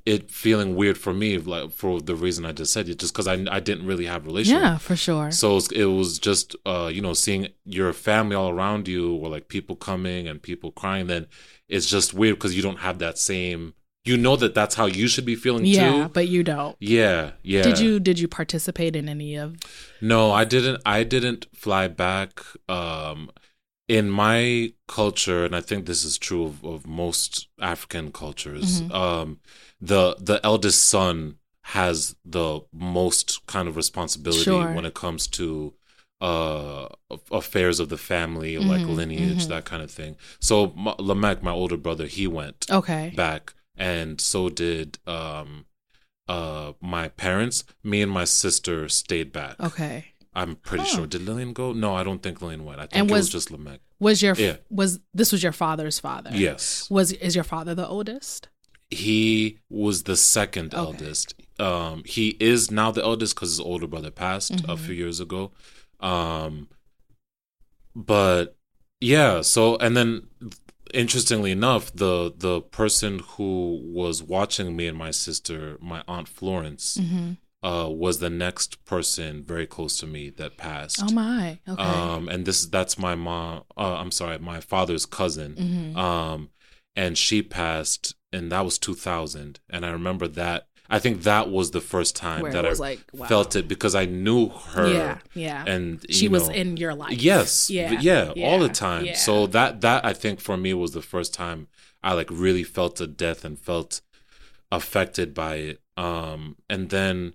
it feeling weird for me like for the reason I just said it just because I I didn't really have a relationship. Yeah, for sure. So it was, it was just, uh, you know, seeing your family all around you, or like people coming and people crying. Then it's just weird because you don't have that same. You know that that's how you should be feeling yeah, too. Yeah, but you don't. Yeah, yeah. Did you did you participate in any of No, I didn't. I didn't fly back. Um, in my culture, and I think this is true of, of most African cultures. Mhm. Um, the the eldest son has the most kind of responsibility Sure. when it comes to uh affairs of the family like Mhm, lineage mhm. that kind of thing so my, Lamech my older brother he went Okay. back and so did um uh my parents me and my sister stayed back Okay. i'm pretty Huh. sure did lillian go no i don't think lillian went i think And it was was- just lamech Was your Yeah. was this was your father's father? yes Was is your father the oldest? he was the second Okay. eldest um he is now the eldest because his older brother passed a Mhm. few years ago um but yeah so and then interestingly enough the the person who was watching me and my sister my aunt florence hmm uh was the next person very close to me that passed. Oh my. Okay. um and this that's my mom uh, i'm sorry my father's cousin. Hmm um and she passed and that was 2000 and i remember that i think that was the first time Where that i like wow. felt it because i knew her Yeah. Yeah. and she you was in your life. yes <laughs> Yeah. yeah, yeah all the time Yeah. so that that i think for me was the first time i like really felt the death and felt affected by it um and then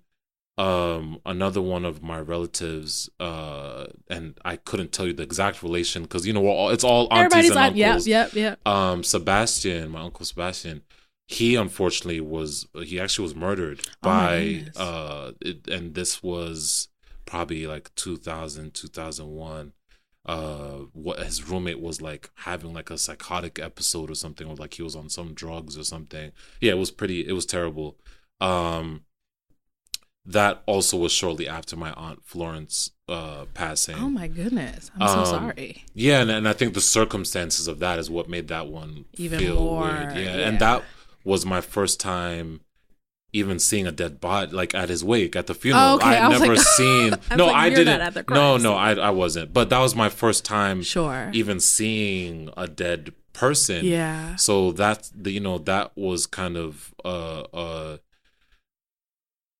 um another one of my relatives uh and i couldn't tell you the exact relation because you know we're all, it's all aunties Everybody's and on. Yep. uncles Yep. Yep. um Sebastian, my uncle Sebastian, he unfortunately was he actually was murdered Oh, by uh it, and this was probably like 2000 2001 uh what his roommate was like having like a psychotic episode or something or like he was on some drugs or something yeah it was pretty it was terrible um that also was shortly after my aunt Florence uh passing Oh my goodness. I'm so Um, sorry. yeah, and, and I think the circumstances of that is what made that one Even feel more, weird. Yeah, yeah. and that was my first time even seeing a dead body, like at his wake at the funeral. Oh, okay. I had never <laughs> like- seen. I no, like, I didn't. not at the no, no. I I wasn't. But that was my first time Sure. even seeing a dead person. Yeah. So that's the you know that was kind of uh uh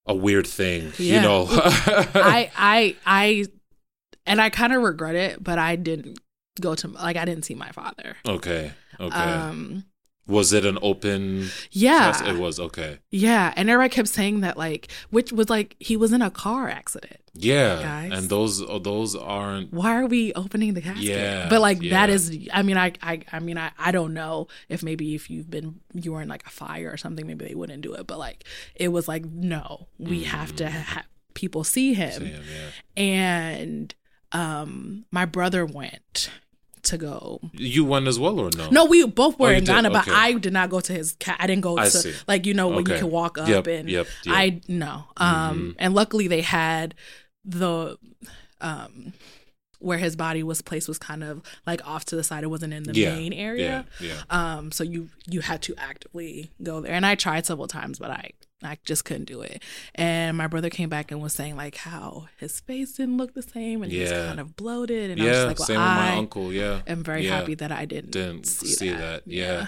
a weird thing. You know. <laughs> I I I and I kind of regret it, but I didn't go to like I didn't see my father. okay. Okay. Um Was it an open? Yeah. Yes, it was okay. Yeah, and everybody kept saying that like, which was like he was in a car accident. Yeah, Guys. and those oh, those aren't. Why are we opening the casket? Yeah, but like yeah. that is, I mean, I, I, I mean, I, I don't know if maybe if you've been you were in like a fire or something, maybe they wouldn't do it. But like it was like, no, we have to have people see him. Damn, yeah. And um, my brother went to go You won as well or no? No, we both were Oh, in? Ghana, but I did not go to his. Ca- I didn't go I to see. like you know when you Okay. can walk up Yep, and yep, yep. I no. Um, and luckily they had the um where his body was placed was kind of like off to the side. It wasn't in the Yeah, main area. Yeah, yeah. Um, so you you had to actively go there, and I tried several times, but I I just couldn't do it. And my brother came back and was saying like how his face didn't look the same, and he was kind of bloated. And yeah, I was like, same well, with my uncle. Yeah, I'm very Yeah. happy that I didn't didn't see, see, that. that. Yeah.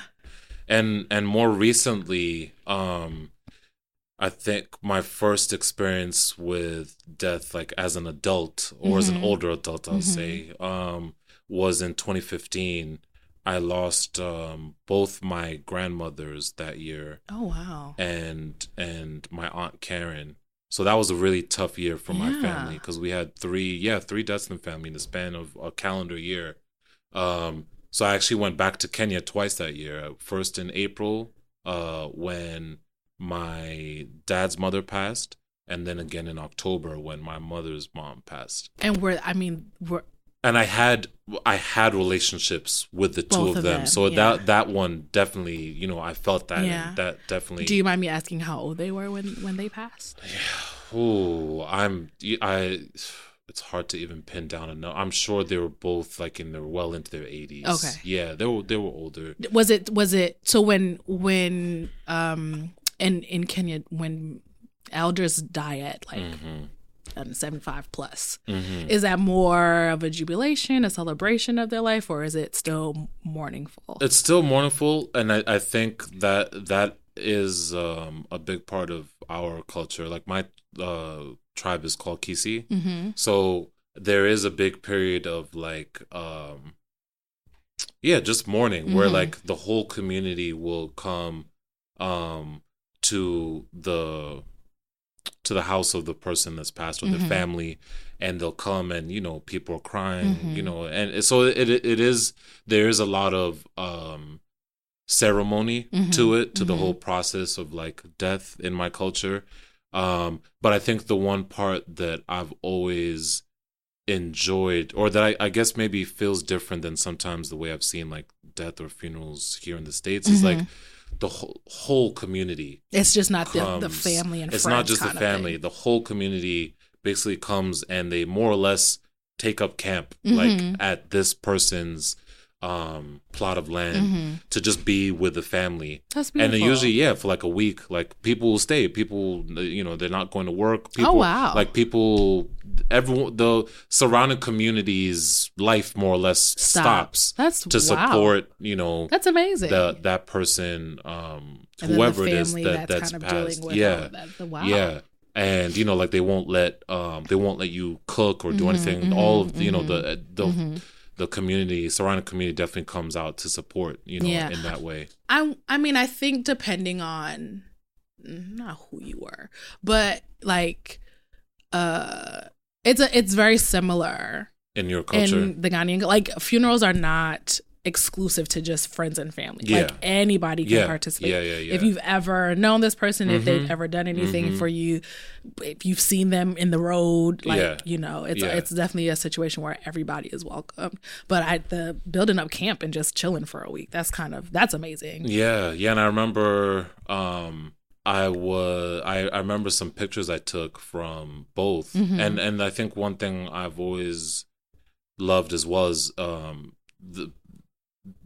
and and more recently, um, I think my first experience with death, like as an adult or as an Mhm. older adult, I'll Mhm. say, um, was in 2015. I lost um, both my grandmothers that year, Oh wow. and and my aunt Karen. So that was a really tough year for my family because we had three, yeah, three deaths in the family in the span of a calendar year. Um, so I actually went back to Kenya twice that year. First in April, uh, when my dad's mother passed, and then again in October when my mother's mom passed. And we're, I mean, we're, And I had I had relationships with the two of of them, them, so yeah. that that one definitely, you know, I felt that. Yeah. And that definitely. do you mind me asking how old they were when, when they passed? Yeah. Ooh, I'm I. It's hard to even pin down a number. I'm sure they were both like in their well into their 80s. Okay. Yeah, they were they were older. Was it, was it, so when, when, um, in, in Kenya, when elders die at like hmm um, 75 plus, hmm is that more of a jubilation, a celebration of their life, or is it still mourningful? It's still mournful, and I, I think that that is um, a big part of our culture. Like my uh, tribe is called Kisii, mm-hmm. so there is a big period of like um yeah just mourning where Mhm. like the whole community will come um to the to the house of the person that's passed or Mhm. their family and they'll come and you know people are crying Mhm. you know and so it it is there is a lot of um ceremony to Mhm. it to the Mhm. whole process of like death in my culture um but i think the one part that i've always enjoyed or that I, I guess maybe feels different than sometimes the way i've seen like death or funerals here in the states is like the whole, whole community It's just not the, the family and friends. it's not just the family the whole community basically comes and they more or less take up camp Mhm. like at this person's um plot of land Mhm. to just be with the family That's and beautiful. then usually yeah for like a week like people will stay people you know they're not going to work people Oh, wow. like people everyone the surrounding community's life more or less Stop. stops That's to wow. support you know That's amazing. the, that person um whoever the it is that that's, that's kind of passed yeah that. Wow. yeah and you know like they won't let um they won't let you cook or do Mhm, anything mhm, all of the, you know mhm, the the Mhm. The community surrounding community definitely comes out to support you know Yeah. in that way I I mean I think depending on mm, not who you were, but like uh it's a it's very similar in your culture in the Ghanaian like funerals are not exclusive to just friends and family. Yeah. Like anybody can yeah participate. yeah yeah yeah If you've ever known this person, if they've Mhm. ever done anything Mhm. for you, if you've seen them in the road, like Yeah. you know, it's it's definitely a situation where everybody is welcome. But I the building up camp and just chilling for a week, that's kind of that's amazing. Yeah, yeah, and I remember um I was I, I remember some pictures I took from both. Mhm. And and I think one thing I've always loved as well is um the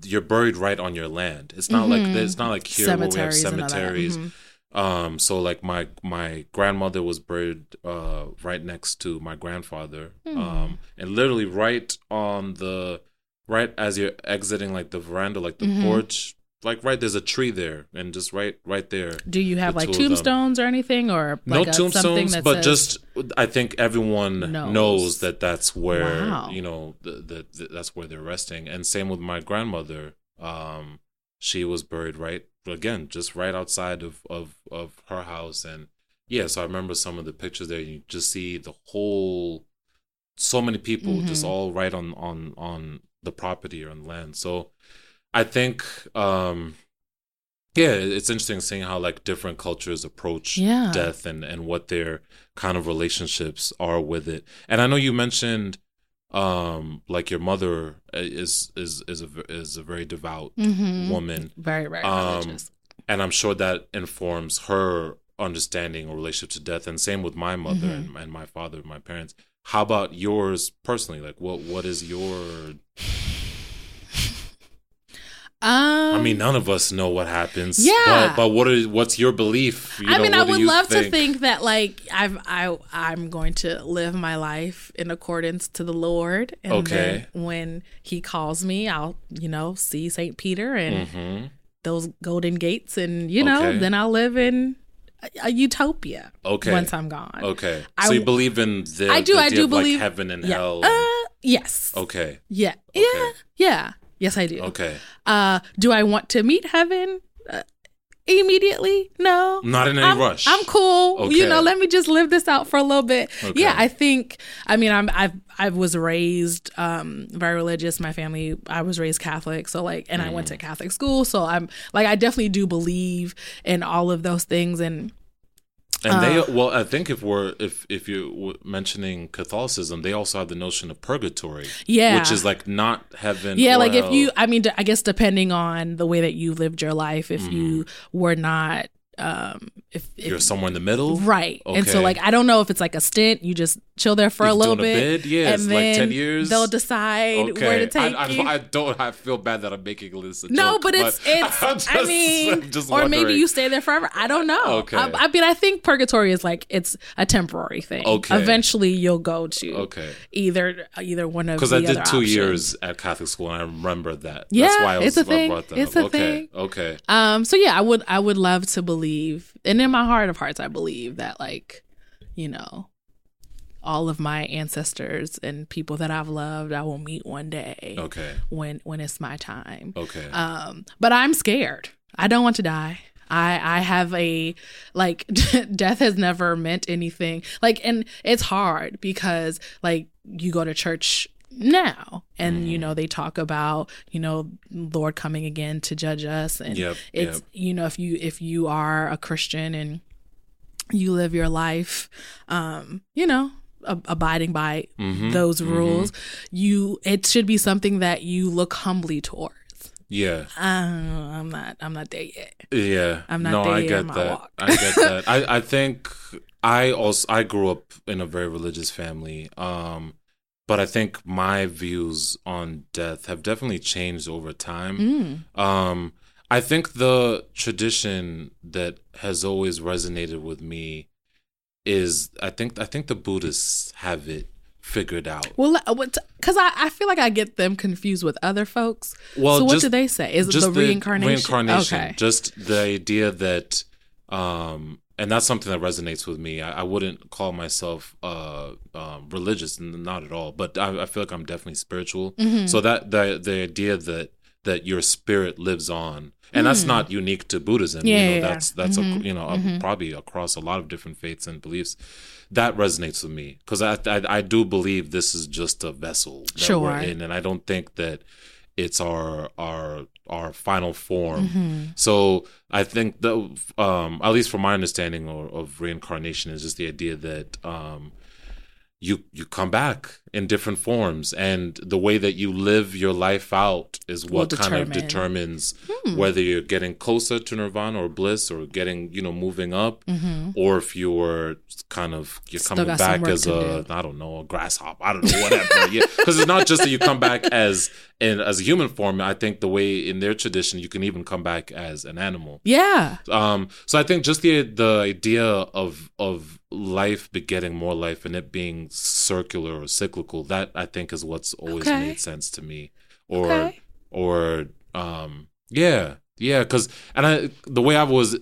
you're buried right on your land. It's not like Mhm. it's not like here where we have Cemeteries and all that. cemeteries. Mhm. Um so like my my grandmother was buried uh right next to my grandfather. Hmm. Um and literally right on the right as you're exiting like the veranda like the Mhm. porch like right there's a tree there and just right right there Do you have like two of them. tombstones or anything, or no like a, something tombstones but says- just i think everyone Knows. knows, that that's where Wow. you know the, the, that's where they're resting and same with my grandmother um she was buried right again, just right outside of of of her house, and yeah. So I remember some of the pictures there. You just see the whole, so many people just Mhm. all right on on on the property or on land. So I think, um yeah, it's interesting seeing how like different cultures approach Yeah. death and and what their kind of relationships are with it. And I know you mentioned um like your mother is is is a is a very devout Mhm. woman Very, very Um, religious. and I'm sure that informs her understanding or relationship to death and same with my mother Mhm. and, and my father my parents how about yours personally like what what is your Um, I mean none of us know what happens Yeah. but, but what is what's your belief You I know, mean, I would love to think that like I've I I'm going to live my life in accordance to the Lord, and Okay. then when He calls me, I'll you know see Saint Peter and Mhm. those golden gates, and you know Okay. then I'll live in a, utopia okay once I'm gone. okay I so you believe in the, I do, I do of, like, believe- heaven and Yeah. hell Uh, yes. okay Yeah. Okay. Yeah. Yeah. Yes, I do. okay Uh, do I want to meet heaven uh, immediately? No. not in any I'm, rush I'm cool. okay. You know, let me just live this out for a little bit. Okay. Yeah, I think. I mean, I'm. I've. I was raised um, very religious. My family. I was raised Catholic. So like, and I went Mm. to Catholic school. So I'm like, I definitely do believe in all of those things. And And Uh, they well, I think if we're if if you were mentioning Catholicism, they also have the notion of purgatory, yeah, which is like not heaven. yeah, like if you. I mean, I guess depending on the way that you lived your life, if you Mm-hmm. were not. Um, if, if you're somewhere in the middle, Right. And so like I don't know if it's like a stint, you just chill there for a little a bit. Yeah, it's and like then 10 years. They'll decide where to take I, I, you. I don't. I feel bad that I'm making this. A no, joke, but it's <laughs> it's I'm I just- mean just or maybe you stay there forever. I don't know. Okay. I, I mean I think purgatory is like it's a temporary thing. Okay. Eventually you'll go to Okay, either either one of because I did two options. years at Catholic school, and I remember that. Yeah, That's why I was, it's a thing. brought that It's up. a okay, thing. okay, Um so yeah, I would I would love to believe and in my heart of hearts I believe that like, you know, all of my ancestors and people that I've loved I will meet one day okay, when when it's my time. okay. Um but I'm scared. I don't want to die. I I have a like <laughs> death has never meant anything. Like and it's hard because like you go to church now and you know they talk about you know lord coming again to judge us and Yep, it's yep. you know if you if you are a christian and you live your life um you know ab- abiding by Mhm, those mhm. rules you it should be something that you look humbly towards yeah, uh, i'm not i'm not there yet Yeah, I'm not no, there I yet get that. walk. I get that. <laughs> I I think I also I grew up in a very religious family. Um, but I think my views on death have definitely changed over time. mm. Um, I think the tradition that has always resonated with me is I think I think the Buddhists have it figured out. well because I, I feel like i get them confused with other folks Well, so what just- do they say is it just the reincarnation reincarnation. okay Just the idea that, um, and that's something that resonates with me. I, I wouldn't call myself uh, um, religious, not at all. But I, I feel like I'm definitely spiritual. Mhm. So that the the idea that that your spirit lives on, and that's not unique to Buddhism. Hmm. Yeah, you know, yeah, that's that's a, Mhm. you know uh, probably across a lot of different faiths and beliefs. That resonates with me because I, I I do believe this is just a vessel that Sure. we're in, and I don't think that it's our our our final form. Mm-hmm. So I think the um at least from my understanding of, of reincarnation is just the idea that um you you come back in different forms and the way that you live your life out is what kind of determines Hmm. whether you're getting closer to nirvana or bliss or getting you know moving up Mhm. or if you're kind of you're Still coming back as a I don't know a grasshopper. I don't know whatever. Yeah. Because it's not just that you come back as in as a human form. I think the way in their tradition you can even come back as an animal. Yeah. Um so I think just the the idea of of life begetting more life and it being circular or cyclical that I think is what's always Okay. made sense to me or Okay. or um yeah yeah because and I the way I was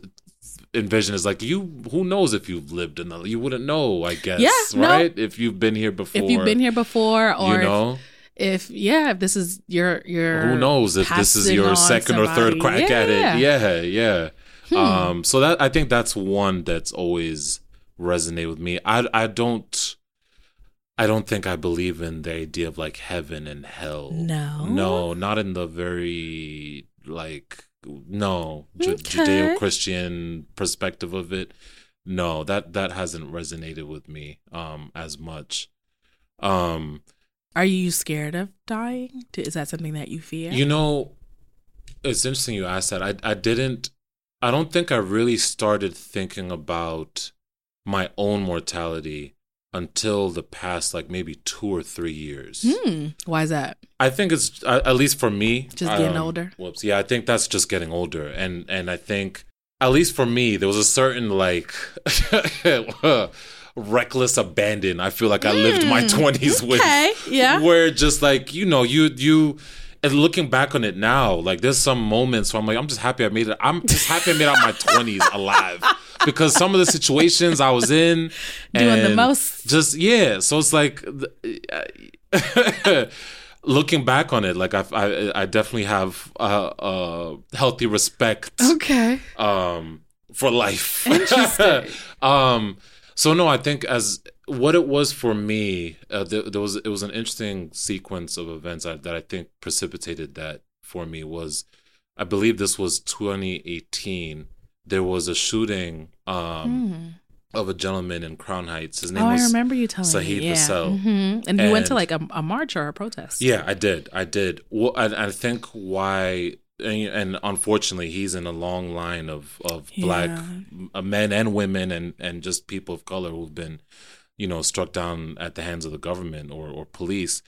envision is like you who knows if you've lived in the you wouldn't know I guess Yeah, no. right if you've been here before if you've been here before or you know if yeah, if this is your your Who knows if this is your on second or third somebody. crack at Yeah. it? Yeah, yeah. Hmm. Um, so that I think that's one that's always resonated with me. I I don't I don't think I believe in the idea of like heaven and hell. No? no, not in the very like no Ju- Okay. Judeo-Christian perspective of it. No, that that hasn't resonated with me um as much. Um, Are you scared of dying? Is that something that you fear? You know, it's interesting you asked that. I I didn't. I don't think I really started thinking about my own mortality until the past like maybe two or three years. Hmm. Why is that? I think it's uh, at least for me. Just getting um, older? Whoops. Yeah, I think that's just getting older, and and I think at least for me, there was a certain like <laughs> reckless abandon. I feel like I lived my twenties with. Hmm. Okay. Yeah. Where just like you know you you. And looking back on it now, like there's some moments where I'm like, I'm just happy I made it. I'm just happy I made it out my 20s alive because some of the situations I was in, <laughs> Doing the most. just yeah. So it's like <laughs> looking back on it, like I I, I definitely have a, a healthy respect Okay. um for life. <laughs> Interesting. um so no, I think as what it was for me, uh, there, there was it was an interesting sequence of events that, that I think precipitated that for me was I believe this was 2018. There was a shooting um of a gentleman in Crown Heights. His name. Oh, I was remember you telling Saheed me. Yeah. Vassell. hmm And you went to like a, a march or a protest. Yeah, I did. I did. Well, I, I think why, and, and unfortunately, he's in a long line of of black Yeah. uh, men and women and and just people of color who've been, you know, struck down at the hands of the government or or police.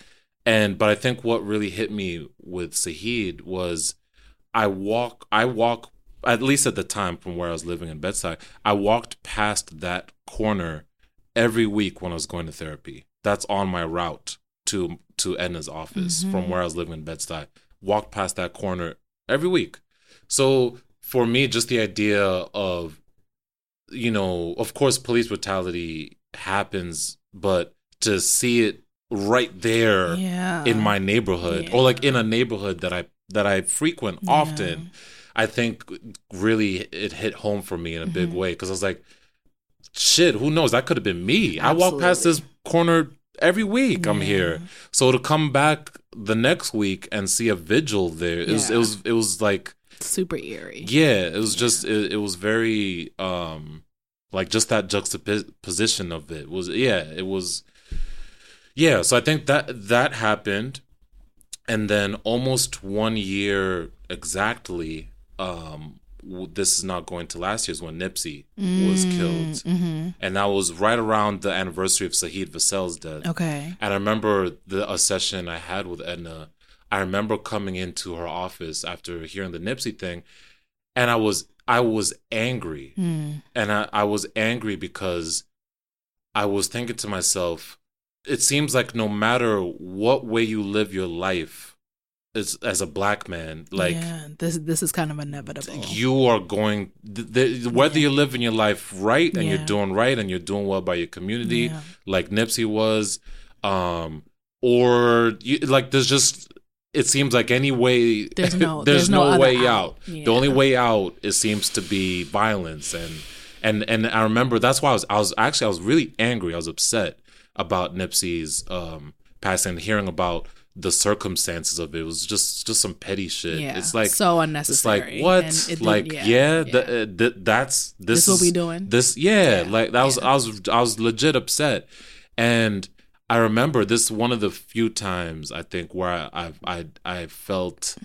And but I think what really hit me with Saheed was, I walk, I walk. At least at the time, from where I was living in Bed-Stuy, I walked past that corner every week when I was going to therapy. That's on my route to to Edna's office from where I was living in Bed-Stuy. Walked past that corner every week. So for me, just the idea of, you know, of course, police brutality happens, but to see it right there Yeah. in my neighborhood or like in a neighborhood that I that I frequent often, I think really it hit home for me in a Mm-hmm. big way because I was like, shit, who knows? That could have been me. I walk past this corner every week. I'm here, so to come back the next week and see a vigil there, it was it was it was like Super eerie. yeah, it was just it, it was very um like just that juxtaposition of it was yeah, it was yeah, so I think that that happened and then almost 1 year exactly um this is not going to last year's when Nipsey was killed. Mm-hmm. And that was right around the anniversary of Saheed Vassell's death. Okay. And I remember the a session I had with Edna. I remember coming into her office after hearing the Nipsey thing, and I was I was angry, Mm. and I, I was angry because I was thinking to myself, it seems like no matter what way you live your life, as as a black man, like yeah, this this is kind of inevitable. you are going th- th- whether you're living your life right and Yeah. you're doing right and you're doing well by your community Yeah. like Nipsey was um or you, like there's just it seems like any way There's no- <laughs> there's, there's no no, way out. out, Yeah. the only way out it seems to be violence and and and I remember that's why I was I was actually I was really angry I was upset about Nipsey's um passing hearing about the circumstances of it, it was just just some petty shit Yeah, it's like so unnecessary. it's like what? It like yeah, yeah, yeah. th- uh, th- that's this, This what is we doing? This yeah, Yeah, like that was. I was I was legit upset, and I remember this one of the few times I think where I I I, I felt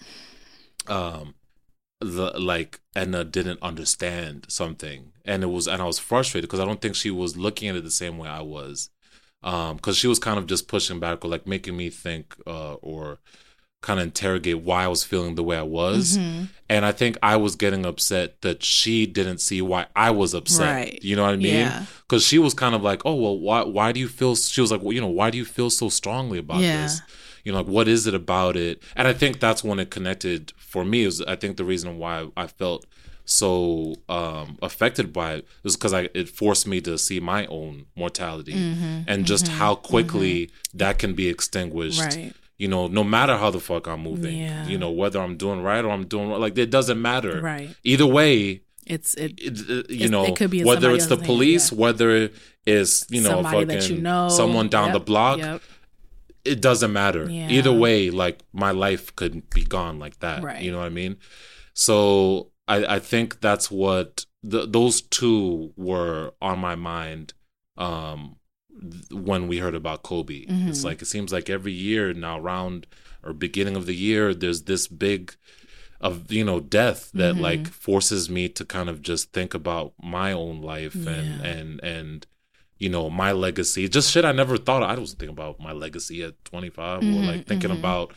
um the like Edna didn't understand something, and it was and I was frustrated because I don't think she was looking at it the same way I was, um because she was kind of just pushing back or like making me think uh or kind of interrogate why I was feeling the way I was. Mm-hmm. And I think I was getting upset that she didn't see why I was upset. Right. You know what I mean? Yeah. Because she was kind of like, oh, well, why, why do you feel, she was like, well, you know, why do you feel so strongly about Yeah. this? You know, like, what is it about it? And I think that's when it connected for me. Is I think the reason why I felt so um affected by it was because I it forced me to see my own mortality Mm-hmm. and just how quickly that can be extinguished Right. you know, no matter how the fuck I'm moving, Yeah. you know, whether I'm doing right or I'm doing wrong, like it doesn't matter. Right. Either way, It's it. it, it- you know, it could be whether it's the hand, police, yeah. whether it's you know, somebody fucking you know. someone down Yep, the block, Yep. it doesn't matter. Yeah. Either way, like my life could be gone like that. Right. You know what I mean? So I, I think that's what th- those two were on my mind um, when we heard about Kobe. Mhm. It's like it seems like every year now, around or beginning of the year, there's this big of you know death that Mhm. like forces me to kind of just think about my own life and Yeah. and and you know my legacy just shit i never thought i was thinking about my legacy at 25 or Mhm, like thinking mhm. about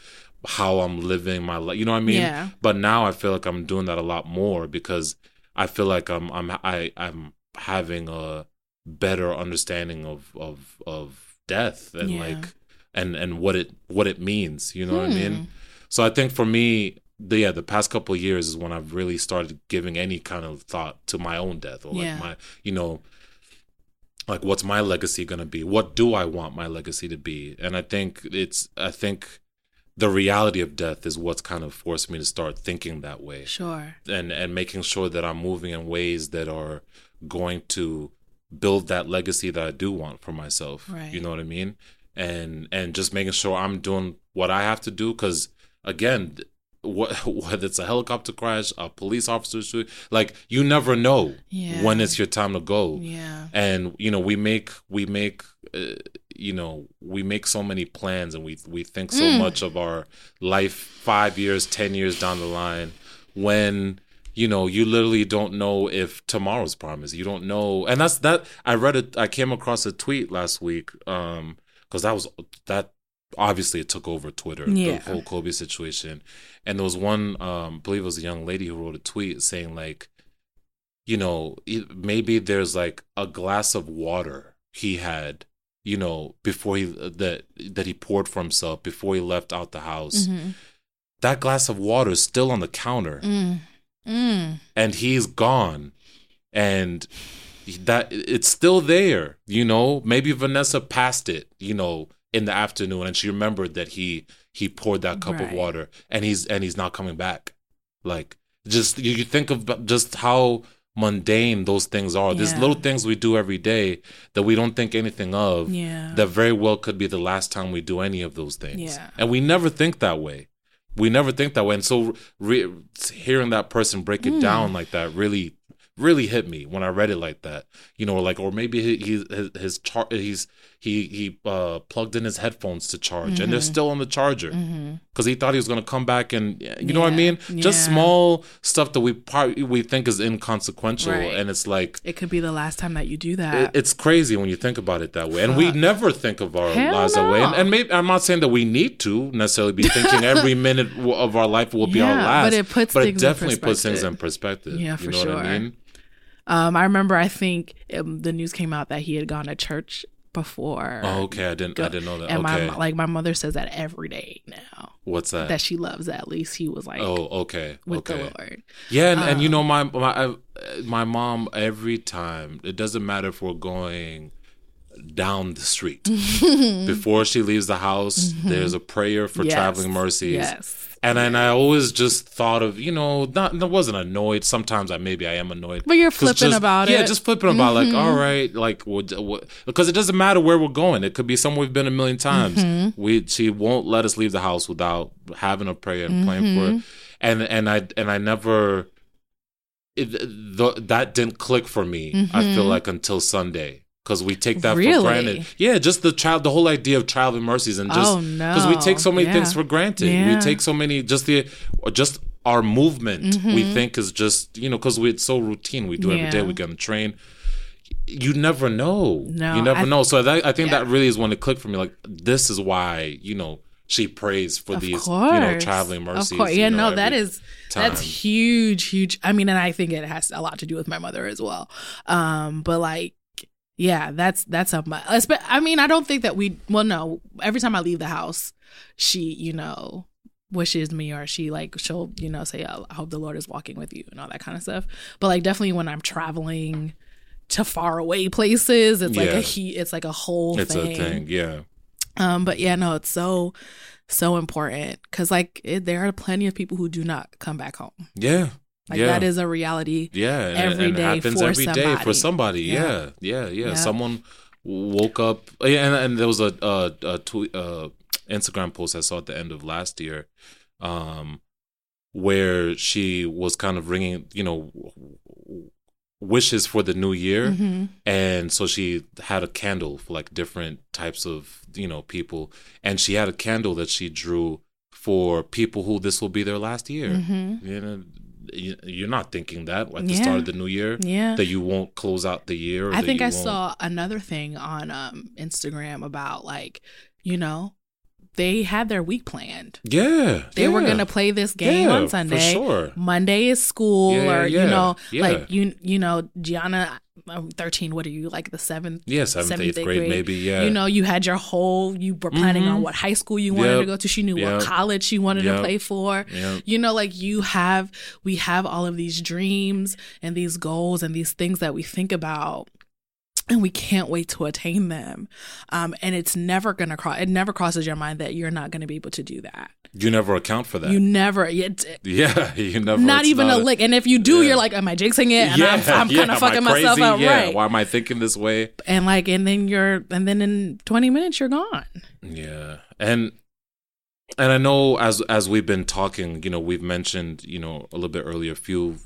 how i'm living my life you know what i mean Yeah. but now i feel like i'm doing that a lot more because i feel like i'm i'm i i'm having a better understanding of of of death and Yeah. like and and what it what it means you know what i Hmm. mean so i think for me the yeah the past couple of years is when i've really started giving any kind of thought to my own death or like Yeah. my you know like what's my legacy going to be what do i want my legacy to be and i think it's i think the reality of death is what's kind of forced me to start thinking that way Sure. and and making sure that i'm moving in ways that are going to build that legacy that i do want for myself Right. you know what i mean and and just making sure i'm doing what i have to do because again what <laughs> whether it's a helicopter crash a police officer shoot like you never know Yeah. when it's your time to go Yeah. and you know we make we make uh, you know we make so many plans and we we think so Mm. much of our life 5 years 10 years down the line when you know you literally don't know if tomorrow's promised you don't know and that's that i read it i came across a tweet last week um because that was that obviously it took over twitter Yeah. the whole kobe situation and there was one um I believe it was a young lady who wrote a tweet saying like you know maybe there's like a glass of water he had you know before he that that he poured for himself before he left out the house Mhm. that glass of water is still on the counter Mm. Mm. and he's gone and that it's still there you know maybe vanessa passed it you know in the afternoon and she remembered that he he poured that cup of water and he's and he's not coming back like just you, you think of just how mundane those things are there's Yeah. little things we do every day that we don't think anything of Yeah. that very well could be the last time we do any of those things. Yeah. And we never think that way. We never think that way. And so re- hearing that person break it Mm. down like that really, really hit me when I read it like that. You know, like or maybe he, he his his char- he's he he uh plugged in his headphones to charge and they're Mhm. still on the charger because he thought he was gonna come back and you know what I Yeah. mean. Just small stuff that we part we think is inconsequential, Right. and it's like It could be the last time that you do that. it, it's crazy when you think about it that way, and we never think of our Hell lives that way. And, and maybe I'm not saying that we need to necessarily be thinking <laughs> every minute of our life will be our last, but it puts but it definitely puts things in perspective. Yeah, you for know what I sure. mean? um, I remember. I think um, the news came out that he had gone to church before. Oh, okay. I didn't. I didn't know that. And okay, my like my mother says that every day now what's that? that she loves at least he was like oh, okay, with okay. the Lord. Yeah, and, and you Um, know my my my mom every time it doesn't matter if we're going down the street <laughs> before she leaves the house. There's a prayer for Mm-hmm. Yes, traveling mercies. Yes. And and I always just thought of you know not I wasn't annoyed. Sometimes I maybe I am annoyed. But you're flipping just- about yeah, it. Yeah, just flipping about like Mhm. all right, like what, what, because it doesn't matter where we're going. It could be somewhere we've been a million times. Mm-hmm. We she won't let us leave the house without having a prayer and praying for Mm-hmm. it. And and I and I never it, the, that didn't click for me. I feel Mhm. like until Sunday. Because we take that Really? for granted. Yeah, just the child, the whole idea of child traveling mercies, and just oh no. because we take so many Yeah. things for granted. We take so many just the just our movement. We Mhm. think is just you know because it's so routine. We do every day. We get on the train. You never know. No, you never I- know. So that, I think Yeah. that really is when it clicked for me. Like this is why you know she prays for Of these course. you know traveling mercies. Of course. you Yeah, know, no, that is is that's huge, huge. I mean, and I think it has a lot to do with my mother as well. Um, but like, yeah, that's that's a. mu- espe- I mean, I don't think that we. Well, no. Every time I leave the house, she, you know, wishes me or she like she'll you know say "Oh, I hope the Lord is walking with you and all that kind of stuff. But like, definitely when I'm traveling to far away places, it's like a he. It's like a whole It's thing. a thing. Yeah. Um, but yeah, no, it's so so important because like it, there are plenty of people who do not come back home. Yeah. Like yeah. that is a reality. Yeah, and, every and it day happens for every day for somebody. somebody. Yeah. Yeah, yeah, yeah. Someone woke up, yeah, and, and there was a, a, a tweet, uh, Instagram post I saw at the end of last year, um, where she was kind of ringing, you know, wishes for the new year, Mhm. and so she had a candle for like different types of you know people, and she had a candle that she drew for people who this will be their last year. Mhm. You know, you're not thinking that at the Yeah. start of the new year Yeah. that you won't close out the year. or I think I won't- saw another thing on um, Instagram about like, you know, they had their week planned. Yeah, They were gonna play this game Yeah, on for Sunday. sure. Monday is school, Yeah, or yeah, you know, yeah. like you, you know, Gianna, um, thirteen. What are you like the seventh? Yeah, seventh, seventh, eighth eighth grade, grade. maybe. Yeah, You know, you had your whole. You were planning on Mhm. what high school you wanted Yep. to go to. She knew Yep. what college she wanted to play for. yeah, You know, like you have, we have all of these dreams and these goals and these things that we think about. And we can't wait to attain them, um, and it's never gonna cross. It never crosses your mind that you're not gonna be able to do that. you never account for that. You never. It's, yeah, <laughs> you never. not even a lick. And if you do, Yeah. you're like, am I jinxing it? And yeah, I'm, I'm yeah, kind of fucking myself up, Yeah, right? Why am I thinking this way? And like, and then you're, and then in 20 minutes, you're gone. Yeah, and and I know as as we've been talking, you know, we've mentioned, you know, a little bit earlier, a few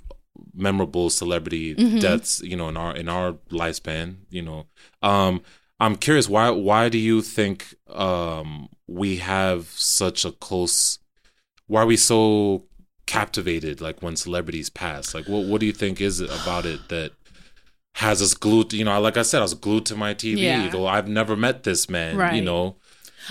memorable celebrity Mhm. deaths, you know, in our in our lifespan, you know. Um, I'm curious why why do you think um we have such a close why are we so captivated like when celebrities pass? Like what what do you think is it about it that has us glued you know, like I said, I was glued to my TV. Yeah. Though I've never met this man, you know.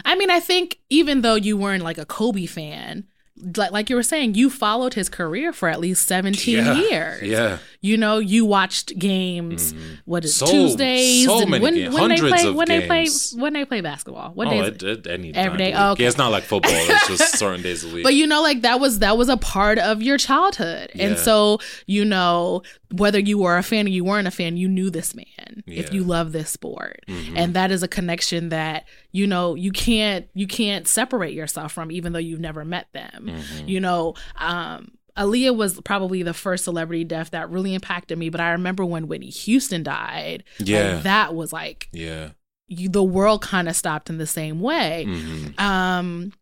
I mean, I think even though you weren't like a Kobe fan, like, like you were saying, you followed his career for at least 17 Yeah, years. Yeah. You know, you watched games, Mhm. what is So- Tuesdays? so when, games, when they play, when they play, when they play basketball. What oh, days? it, it, any Every day? Oh, okay. Yeah, it's not like football. It's just <laughs> certain days a week. But you know, like that was that was a part of your childhood, and Yeah. so you know whether you were a fan or you weren't a fan, you knew this man if you love this sport, Mhm. and that is a connection that you know you can't you can't separate yourself from, even though you've never met them. Mhm. You know, um, Aaliyah was probably the first celebrity death that really impacted me. But I remember when Whitney Houston died, like, Yeah. that was like yeah. you, the world kind of stopped in the same way. Mhm. Um,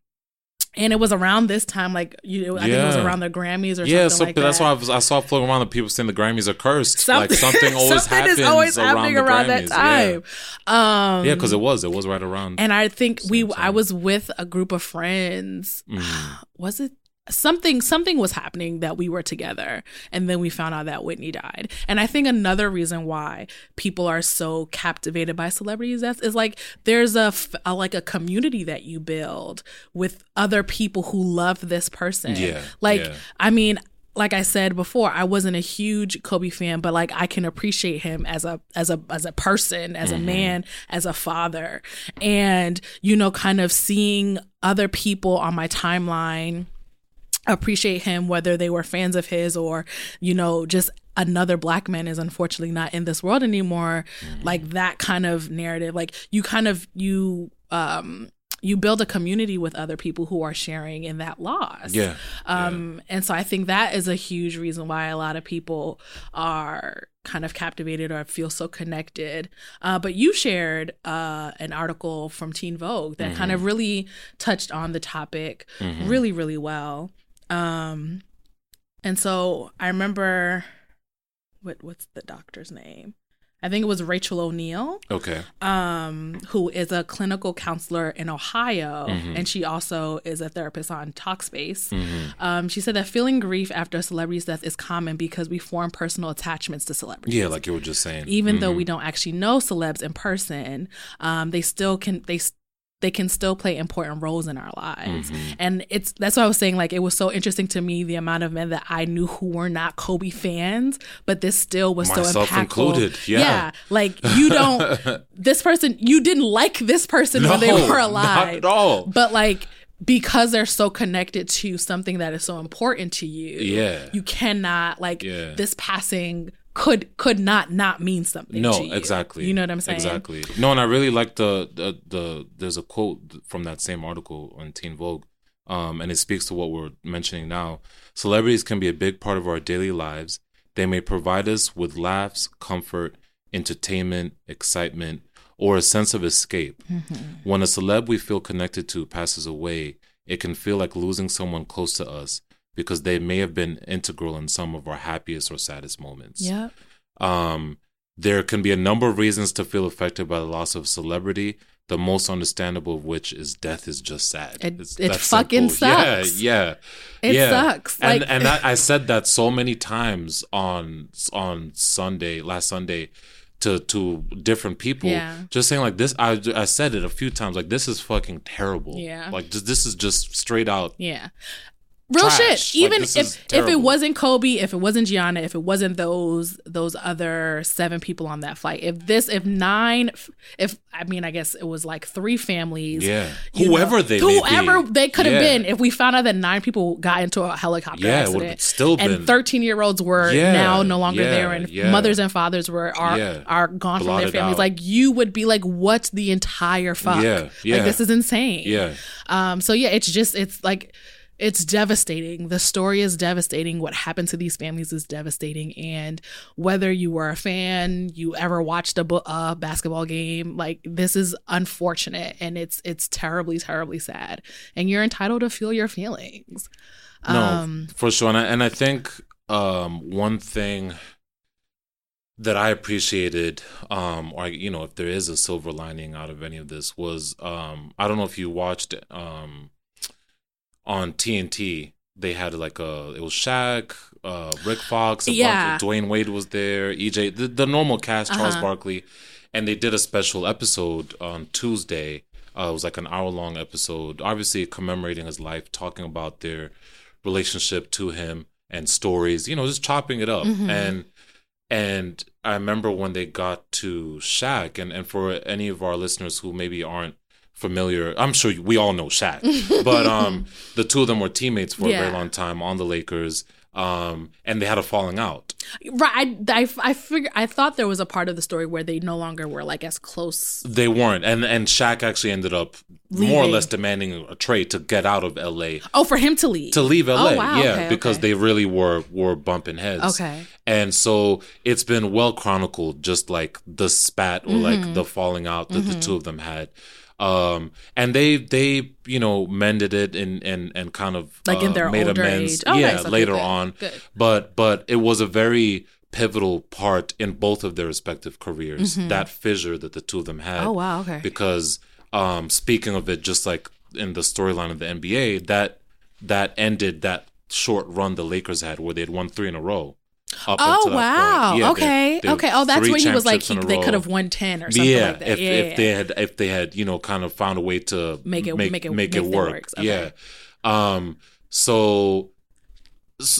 and it was around this time, like you, know, I think it was around the Grammys or Yeah, something so like that's that. why I, was, I saw floating around the people saying the Grammys are cursed. Something, like something always something happens is always around happening around that time. Um, Yeah, because it was. It was right around. and I think we, Same I was with a group of friends. Mhm. <gasps> Was it? Something something was happening that we were together and then we found out that Whitney died. And I think another reason why people are so captivated by celebrities deaths is like there's a, a like a community that you build with other people who love this person. Yeah, Like yeah. I mean like I said before, I wasn't a huge Kobe fan, but like I can appreciate him as a as a as a person, as a mm-hmm. man, as a father. And you know kind of seeing other people on my timeline appreciate him whether they were fans of his or you know just another black man is unfortunately not in this world anymore. Like that kind of narrative like you kind of you um you build a community with other people who are sharing in that loss. Yeah. um and so i think that is a huge reason why a lot of people are kind of captivated or feel so connected. Uh, but you shared uh, an article from teen vogue that kind of really touched on the topic Mhm. really really well um and so i remember what what's the doctor's name i think it was rachel o'neill Okay. um who is a clinical counselor in ohio Mhm. and she also is a therapist on talkspace Mhm. um, she said that feeling grief after a celebrity's death is common because we form personal attachments to celebrities Yeah, like you were just saying. even though Mhm. we don't actually know celebs in person um, they still can they they can still play important roles in our lives Mhm. and it's that's what i was saying like it was so interesting to me the amount of men that i knew who were not kobe fans but this still was so impactful included, yeah. like you don't <laughs> this person you didn't like this person when they No, were not alive at all. but like because they're so connected to something that is so important to you Yeah. you cannot like Yeah. this passing could could not not mean something. No, you. exactly. You know what I'm saying? Exactly. No, and I really like the, the the there's a quote from that same article on Teen Vogue, um, and it speaks to what we're mentioning now. Celebrities can be a big part of our daily lives. They may provide us with laughs, comfort, entertainment, excitement, or a sense of escape. Mm-hmm. When a celeb we feel connected to passes away, it can feel like losing someone close to us because they may have been integral in some of our happiest or saddest moments. Yeah. Um, there can be a number of reasons to feel affected by the loss of celebrity. The most understandable of which is death is just sad. It- It's it fucking simple. sucks. Yeah, yeah, It yeah. sucks. And Like- and I, I said that so many times on on Sunday, last Sunday, to to different people. Yeah. Just saying like this. I I said it a few times. Like this is fucking terrible. Yeah. Like this, this is just straight out. Yeah. Real Trash. shit. Even this if if it wasn't Kobe, if it wasn't Gianna, if it wasn't those those other seven people on that flight, if this if nine if I mean I guess it was like three families. Yeah. Whoever know, they may whoever they could have Yeah. been, if we found out that nine people got into a helicopter Yeah, it accident, still been- and thirteen year olds were Yeah, now no longer yeah, there, and mothers and fathers were are are gone from their families, out. like you would be like, what's the entire fuck? Yeah, yeah. Like this is insane. Yeah. Um, so yeah, it's just it's like it's devastating. The story is devastating. What happened to these families is devastating. And whether you were a fan, you ever watched a, bu- a basketball game, like this is unfortunate and it's it's terribly terribly sad. And you're entitled to feel your feelings. No, Um, for sure. And I, and I think um, one thing that I appreciated, um, or you know, if there is a silver lining out of any of this, was um, I don't know if you watched um, on TNT. They had like a it was Shaq, uh, Rick Fox, Yeah. Dwyane Wade was there, EJ, the, the normal cast, Charles Uh-huh. Barkley, and they did a special episode on Tuesday. Uh, it was like an hour long episode, obviously commemorating his life, talking about their relationship to him and stories, you know, just chopping it up. Mhm. And and I remember when they got to Shaq, and, and for any of our listeners who maybe aren't familiar, I'm sure we all know Shaq, <laughs> but um, the two of them were teammates for a very long time on the Lakers, um, and they had a falling out. right. I, I, I figure I thought there was a part of the story where they no longer were like as close. They weren't, and and Shaq actually ended up more or less demanding a trade to get out of LA Oh, for him to leave. to leave LA. Oh, wow. Yeah, Okay, because okay. they really were were bumping heads. Okay. And so it's been well chronicled, just like the spat or Mm-hmm. like the falling out that the two of them had. Um, and they they you know mended it and and and kind of Like in uh, their made older amends. age. Oh, yeah, nice. Okay, later good, on. good. But but it was a very pivotal part in both of their respective careers. That fissure that the two of them had Mm-hmm. Oh wow. Okay. because um speaking of it just like in the storyline of the NBA that that ended that short run the Lakers had where they had won 3 in a row Oh wow. Yeah, okay. they okay. Oh, that's when he was like he, they could have won ten or something yeah, like that. if yeah, if yeah, they had if they had you know kind of found a way to Make it- make make it- make it work. Okay. Yeah. Um so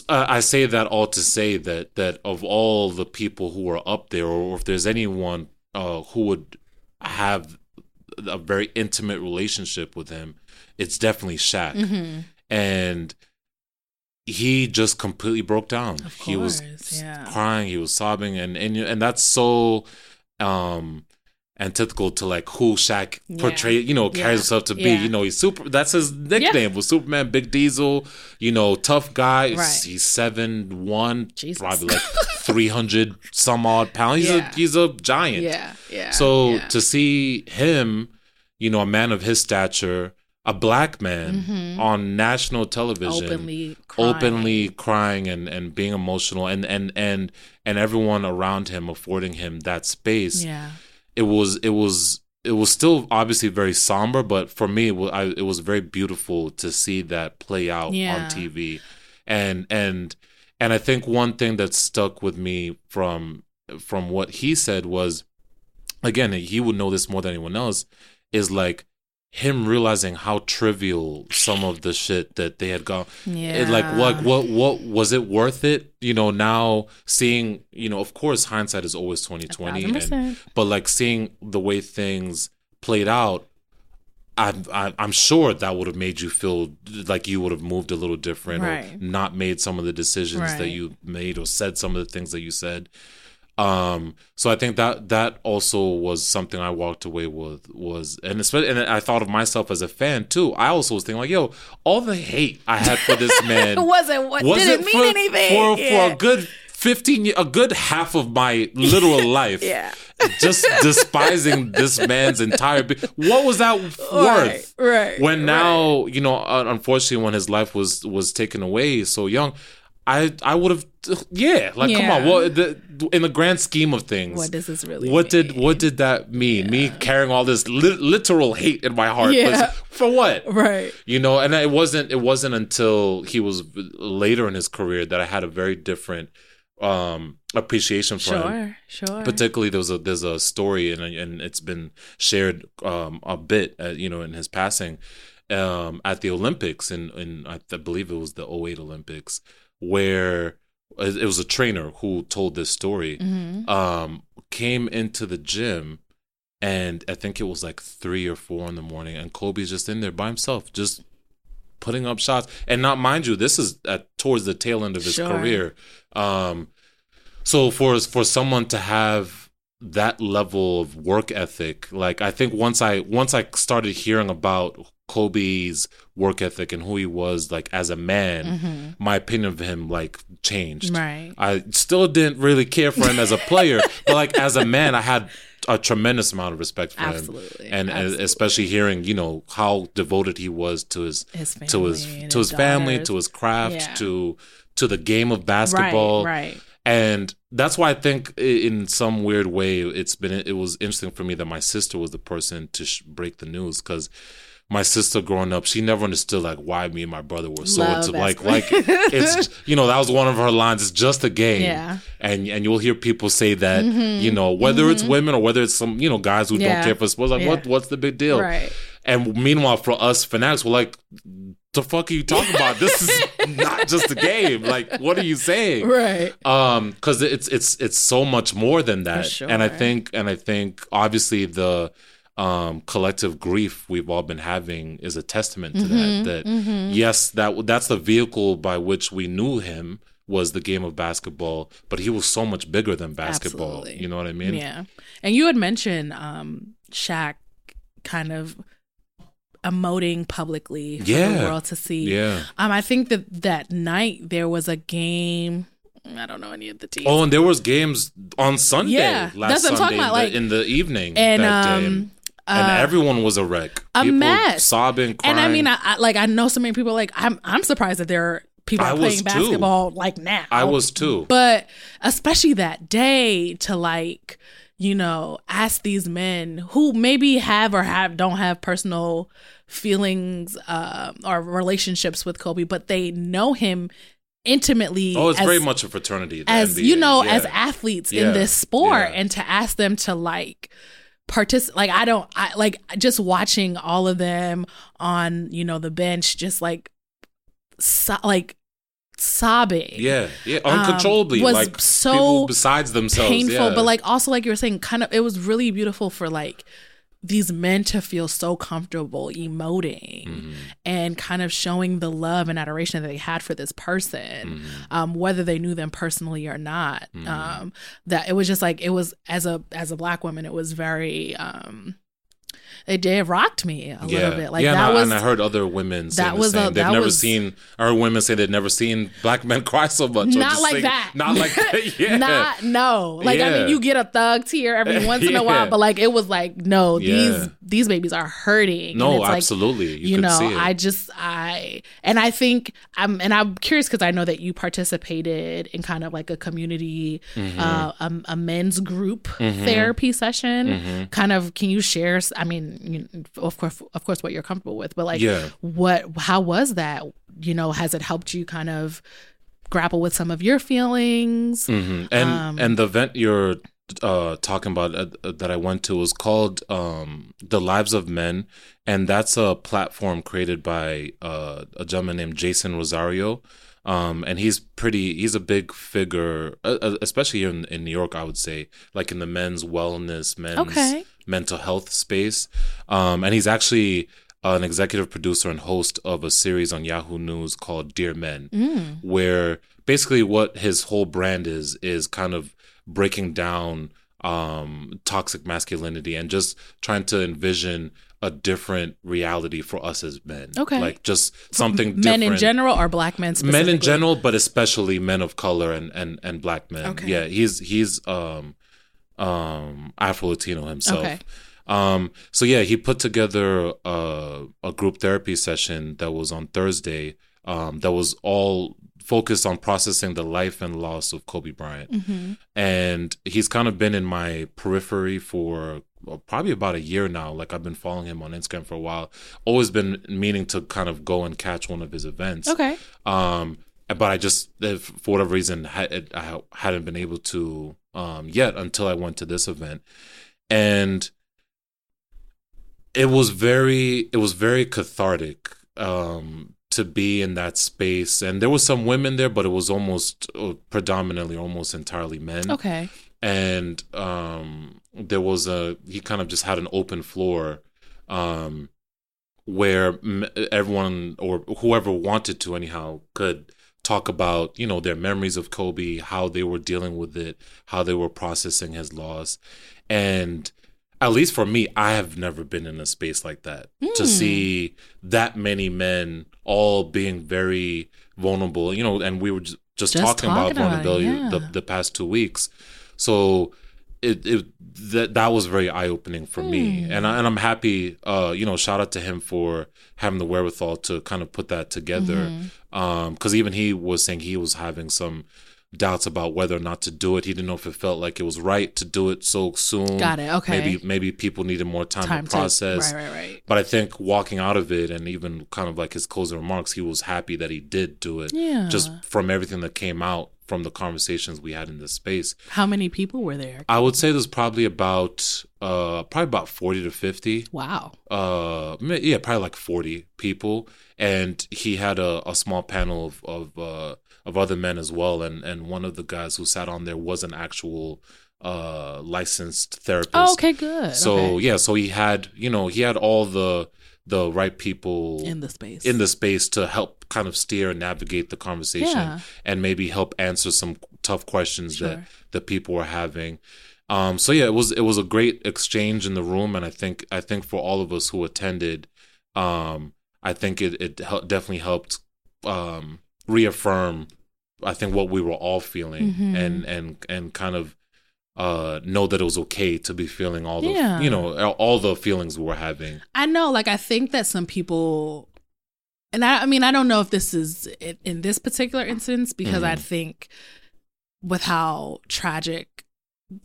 uh, I say that all to say that that of all the people who are up there, or if there's anyone uh, who would have a very intimate relationship with him, it's definitely Shaq. Mhm. And he just completely broke down. Of he was yeah. crying, he was sobbing, and and and that's so um antithetical to like who Shaq Yeah. portray, you know, Yeah. carries himself to be. Yeah. You know, he's super. That's his nickname was Superman, Big Diesel. You know, tough guy. Right. He's seven one, Jesus. probably like <laughs> three hundred some odd pounds. He's Yeah. a he's a giant. Yeah. Yeah. So yeah. to see him, you know, a man of his stature, a black man Mhm. on national television, openly crying. openly crying and, and being emotional, and and and and everyone around him affording him that space. Yeah. It was it was it was still obviously very somber, but for me, it was, I, it was very beautiful to see that play out Yeah. on TV, and and and I think one thing that stuck with me from from what he said was, again, he would know this more than anyone else, is like him realizing how trivial some of the shit that they had gone. Yeah. it, like what what what was it worth it? You know now seeing you know of course hindsight is always 2020 thousand and, but like seeing the way things played out I'm, I'm I'm sure that would have made you feel like you would have moved a little different or not made some of the decisions that you made or said some of the things that you said Um, so I think that that also was something I walked away with was, and especially, and I thought of myself as a fan too. I also was thinking like, yo, all the hate I had for this <laughs> man wasn't what was didn't it mean for, anything for Yeah. for a good fifteen, ye- a good half of my literal <laughs> life. Yeah. just despising this man's entire. Be- what was that worth? Right, right, When right. now, you know, unfortunately, when his life was was taken away so young, I I would have, yeah, like come on, Yeah. what the, in the grand scheme of things, What does this really what did what did that mean? Me carrying all this li- literal hate in my heart, Yeah. for what? right you know and it wasn't it wasn't until he was later in his career that i had a very different um appreciation for him sure sure particularly there's a there's a story and and it's been shared um a bit uh, you know in his passing um at the olympics in in i th- believe it was the 08 olympics where it was a trainer who told this story Mhm. um came into the gym and I think it was like three or four in the morning, and Kobe's just in there by himself, just putting up shots. And not mind you, this is at towards the tail end of his Sure. career. Um, so for for someone to have that level of work ethic, like I think once I once I started hearing about Kobe's work ethic and who he was like as a man, my opinion of him like changed. Mm-hmm. Right. I still didn't really care for him as a player, <laughs> but like as a man, I had a tremendous amount of respect for Absolutely, him, and, and absolutely. especially hearing you know how devoted he was to his, His to his family to his his family, to his craft, Yeah. to to the game of basketball, right and that's why I think in some weird way it's been it was interesting for me that my sister was the person to sh- break the news because my sister growing up she never understood like why me and my brother were so Love into like like it's <laughs> you know that was one of her lines it's just a game Yeah. and and you'll hear people say that you know whether it's women or whether it's some you know guys who Mm-hmm. Yeah. don't care for sports like Yeah. what what's the big deal Right. and meanwhile for us fanatics we're like the fuck are you talking about this is <laughs> not just a game like what are you saying right um because it's it's it's so much more than that sure. and i think and i think obviously the um collective grief we've all been having is a testament to Mm-hmm, that that yes that that's the vehicle by which we knew him was the game of basketball but he was so much bigger than basketball Absolutely. you know what i mean Yeah. And you had mentioned um Shaq kind of emoting publicly for Yeah. the world to see. yeah Um I think that that night there was a game I don't know any of the teams. oh and there was games on sunday Yeah, last that's what I'm sunday talking about, in, like- the, in the evening and that day. um and uh, everyone was a wreck a People mess. sobbing crying and I mean I, I like I know so many people like I'm I'm surprised that there are people I are playing too. basketball like now. i was too But especially that day to like, you know, ask these men who maybe have or have don't have personal feelings uh, or relationships with Kobe, but they know him intimately. Oh, it's as, very much a fraternity. as NBA. you know, Yeah. as athletes Yeah. in this sport, Yeah. and to ask them to like participate like i don't i like just watching all of them on you know the bench just like so, like sobbing yeah, yeah, uncontrollably, um, was like so besides themselves. painful yeah. but like also like you were saying kind of it was really beautiful for like these men to feel so comfortable emoting Mm-hmm. and kind of showing the love and adoration that they had for this person Mm-hmm. um, whether they knew them personally or not um, that it was just like it was as a as a black woman it was very um, it did rocked me a yeah, little bit like yeah, that and, I, was and I heard other women say that the was same. a- they've never was- seen. I heard women say they've never seen black men <laughs> cry so much. not just like sing- that. Not like <laughs> that. Yeah. Not no. Like I mean, you get a thug tear every <laughs> once in a while, but like it was like no, Yeah. these these babies are hurting. and no, it's like, absolutely. You, you know, see it. I just I and I think I'm and I'm curious because I know that you participated in kind of like a community, Mm-hmm. uh, a, a men's group therapy session. Mm-hmm. Kind of, can you share? I mean, you, of course, of course, what you're comfortable with, but like, Yeah. what? How was that? You know, has it helped you kind of grapple with some of your feelings? Mhm. And Um, and the event you're uh, talking about uh, uh, that I went to was called um, "The Lives of Men," and that's a platform created by uh, a gentleman named Jason Rosario. Um, and he's pretty. He's a big figure, uh, uh, especially here in, in New York. I would say, like in the men's wellness, men's Okay. mental health space. Um, and he's actually an executive producer and host of a series on Yahoo News called Dear Men, Mm. where basically what his whole brand is is kind of breaking down um toxic masculinity and just trying to envision a different reality for us as men. Okay. Like just something Men different. Men in general or black men men in general, but especially men of color and and and black men. Okay. Yeah, he's he's um um Afro Latino himself. Okay. Um so yeah, he put together a a group therapy session that was on Thursday um that was all focused on processing the life and loss of Kobe Bryant. hmm And he's kind of been in my periphery for probably about a year now. Like I've been following him on Instagram for a while. Always been meaning to kind of go and catch one of his events. Okay. Um, but I just, if, for whatever reason, had, I hadn't been able to um, yet until I went to this event, and it was very, it was very cathartic um, to be in that space. And there was some women there, but it was almost uh, predominantly, almost entirely men Okay. and um there was a he kind of just had an open floor um where m- everyone or whoever wanted to anyhow could talk about you know their memories of Kobe how they were dealing with it how they were processing his loss and at least for me I have never been in a space like that to Mm. see that many men all being very vulnerable you know and we were just, just, Just talking, about talking about it, vulnerability yeah. the, the past two weeks so it, it that that was very eye opening for me, Hmm. and I, and I'm happy. Uh, you know, shout out to him for having the wherewithal to kind of put that together. Mm-hmm. Um, because even he was saying he was having some doubts about whether or not to do it. He didn't know if it felt like it was right to do it so soon. Got it. Okay. Maybe maybe people needed more time, Time to to process. right, right, right. But I think walking out of it, and even kind of like his closing remarks, he was happy that he did do it. Yeah. Just from everything that came out from the conversations we had in this space. How many people were there? I would say there's probably about uh probably about 40 to 50 Wow. uh yeah probably like 40 people and he had a, a small panel of of uh of other men as well and and one of the guys who sat on there was an actual uh licensed therapist Oh, okay, good. so Okay. yeah so he had you know he had all the the right people in the space. in the space to help kind of steer and navigate the conversation Yeah. and maybe help answer some tough questions that Sure. that people were having um so yeah it was it was a great exchange in the room and i think i think for all of us who attended um i think it it hel- definitely helped um reaffirm i think what we were all feeling Mhm. and and and kind of uh know that it was okay to be feeling all the Yeah. you know all the feelings we were having I know, like, I think that some people, and I, I mean, I don't know if this is in, in this particular instance because I Mhm. think with how tragic,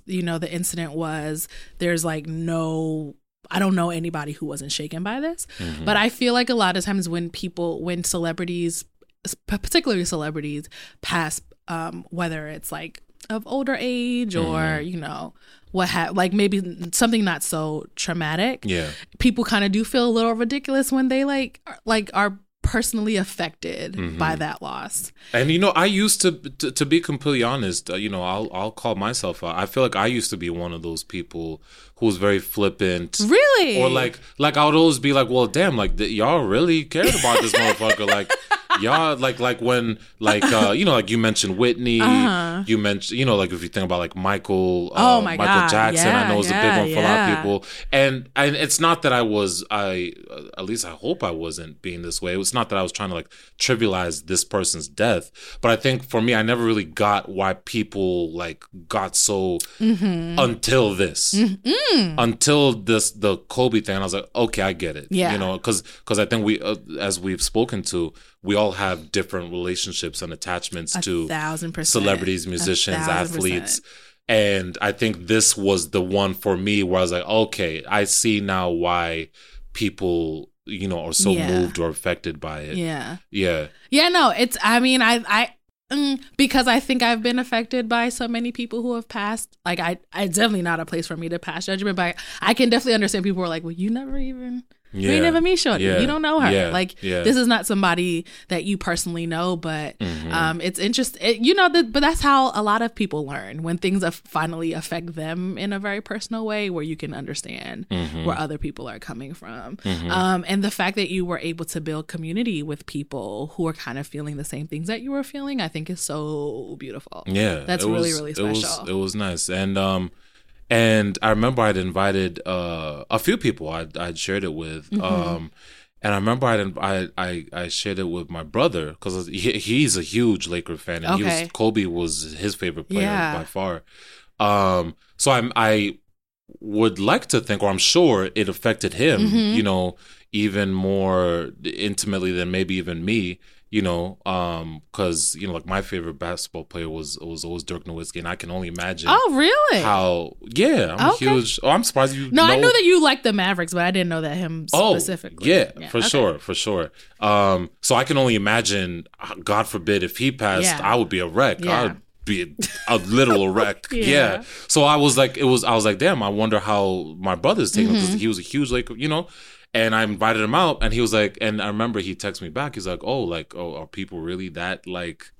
you know, the incident was, there's like no, I don't know anybody who wasn't shaken by this. Mhm. But I feel like a lot of times when people, when celebrities, particularly celebrities, past um, whether it's like of older age or Mhm. you know what ha- like maybe something not so traumatic, yeah people kind of do feel a little ridiculous when they like are, like are personally affected Mhm. by that loss. And you know, I used to, to, to be completely honest. Uh, you know, I'll I'll call myself out. I feel like I used to be one of those people who was very flippant, Really? or like like I would always be like, well, damn, like th- y'all really cared about this <laughs> motherfucker, like y'all like like when like uh you know like you mentioned Whitney, Uh-huh. you mentioned you know like if you think about like Michael, uh, Oh my Michael God, Jackson, I yeah, know is a big one for a lot of people, and and it's not that I was I uh, at least I hope I wasn't being this way. It's not that I was trying to like trivialize this person's death, but I think for me, I never really got why people like got so Mm-hmm. until this until this the Kobe thing. I was like, okay, I get it. Yeah. you know, because because I think we uh, as we've spoken to, we all have different relationships and attachments a to thousand percent. celebrities, musicians, athletes. percent. And I think this was the one for me where I was like, okay, I see now why people, you know, are so Yeah. moved or affected by it. Yeah. Yeah. Yeah, no, it's I mean, I I mm, because I think I've been affected by so many people who have passed. Like I, I it's definitely not a place for me to pass judgment, but I can definitely understand people who are like, well, you never even You ain't never meet Shorty. Yeah. You don't know her. Yeah. Like Yeah. this is not somebody that you personally know, but Mhm. um, it's interesting. It, you know, the, but that's how a lot of people learn when things finally affect them in a very personal way, where you can understand Mhm. where other people are coming from. Mhm. Um, and the fact that you were able to build community with people who are kind of feeling the same things that you were feeling, I think is so beautiful. Yeah, That's really, was- really It was special. it was nice, and um, and I remember I'd invited uh a few people I'd I'd shared it with, Mm-hmm. um, and I remember I'd I I I shared it with my brother because he, he's a huge Laker fan, and he was Kobe was his favorite player Yeah. by far. Um, so I'm I would like to think, or I'm sure it affected him, Mhm. you know, even more intimately than maybe even me, you know, um, because you know, like my favorite basketball player was was always Dirk Nowitzki, and I can only imagine Oh, really? how. Yeah, I'm Okay. a huge. Oh, I'm surprised you. no, I know- knew that you liked the Mavericks, but I didn't know that him Oh, specifically. yeah, for okay. sure, for sure. Um, so I can only imagine. uh, God forbid if he passed, Yeah. I would be a wreck. Yeah. I would be a, a literal <laughs> wreck. Yeah. yeah. So I was like, it was. I was like, damn. I wonder how my brother's taking because Mm-hmm. he was a huge like, you know. And I invited him out, and he was like, and I remember he texted me back. He's like, oh, like, oh, are people really that like?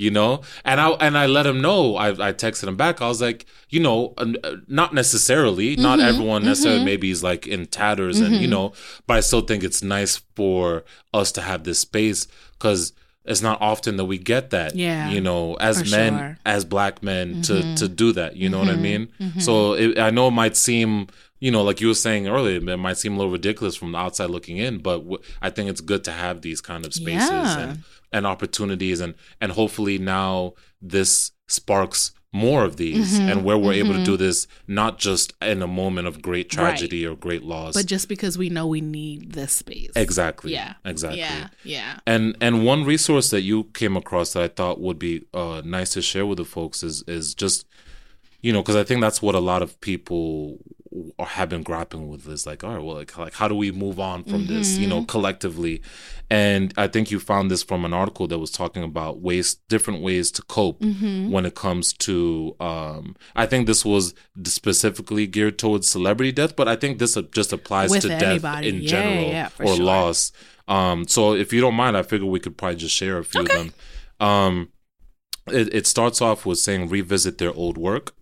you know and i and i let him know i i texted him back i was like you know uh, not necessarily not Mm-hmm. everyone necessarily maybe is like in tatters and you know but i still think it's nice for us to have this space because it's not often that we get that Yeah, you know as men sure. Mm-hmm. as black men to to do that you know what i mean so it, i know it might seem you know like you were saying earlier it might seem a little ridiculous from the outside looking in but w- i think it's good to have these kind of spaces Yeah. and and opportunities and and hopefully now this sparks more of these Mm-hmm. and where we're able to do this not just in a moment of great tragedy or great loss But just because we know we need this space. exactly Yeah. exactly Yeah. Yeah. and and one resource that you came across that I thought would be uh, nice to share with the folks is is just you know because I think that's what a lot of people are- have been grappling with is like all right well like, like how do we move on from this you know collectively and I think you found this from an article that was talking about ways different ways to cope Mm-hmm. when it comes to um I think this was specifically geared towards celebrity death but I think this just applies With to death in Yeah, general yeah, or sure. loss um, so if you don't mind, I figure we could probably just share a few of them. Um, it, it starts off with saying revisit their old work.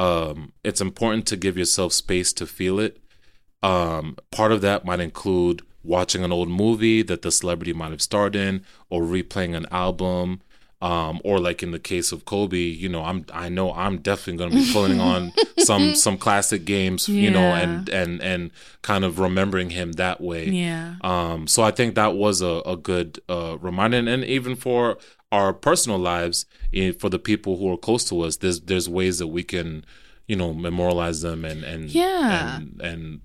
Um, it's important to give yourself space to feel it. Um, part of that might include watching an old movie that the celebrity might have starred in, or replaying an album. Um, or like in the case of Kobe, you know, I'm I know I'm definitely going to be pulling <laughs> on some some classic games, you know, and and and kind of remembering him that way. Yeah. Um, so I think that was a, a good uh, reminder, and, and even for our personal lives, for the people who are close to us, there's there's ways that we can, you know, memorialize them and and Yeah. and, and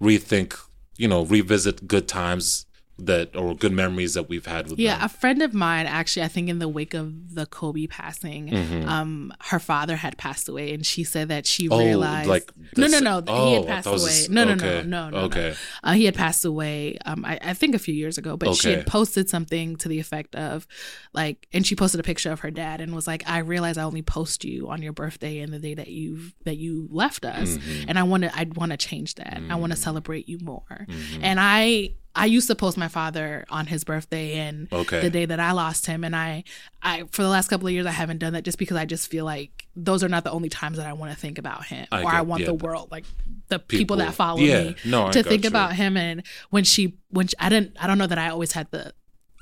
rethink, you know, revisit good times that or good memories that we've had with Yeah, them. a friend of mine actually, I think in the wake of the Kobe passing, Mm-hmm. um, her father had passed away, and she said that she Oh, realized like no, no, this- no, he oh, had passed thought it was away. this- No, no, okay, no, no, no, okay. no. Uh, he had passed away. Um, I, I think a few years ago, but she had posted something to the effect of, like, and she posted a picture of her dad and was like, "I realize I only post you on your birthday and the day that you that you left us, Mm-hmm. and I want to, I want to change that. I want to celebrate you more." Mm-hmm. And I. I used to post my father on his birthday and Okay. the day that I lost him, and I, I for the last couple of years I haven't done that just because I just feel like those are not the only times that I want to think about him, I or I want yeah. the world, like the people, People- that follow yeah, me, no, to think you. about him. And when she, when she, I didn't, I don't know that I always had the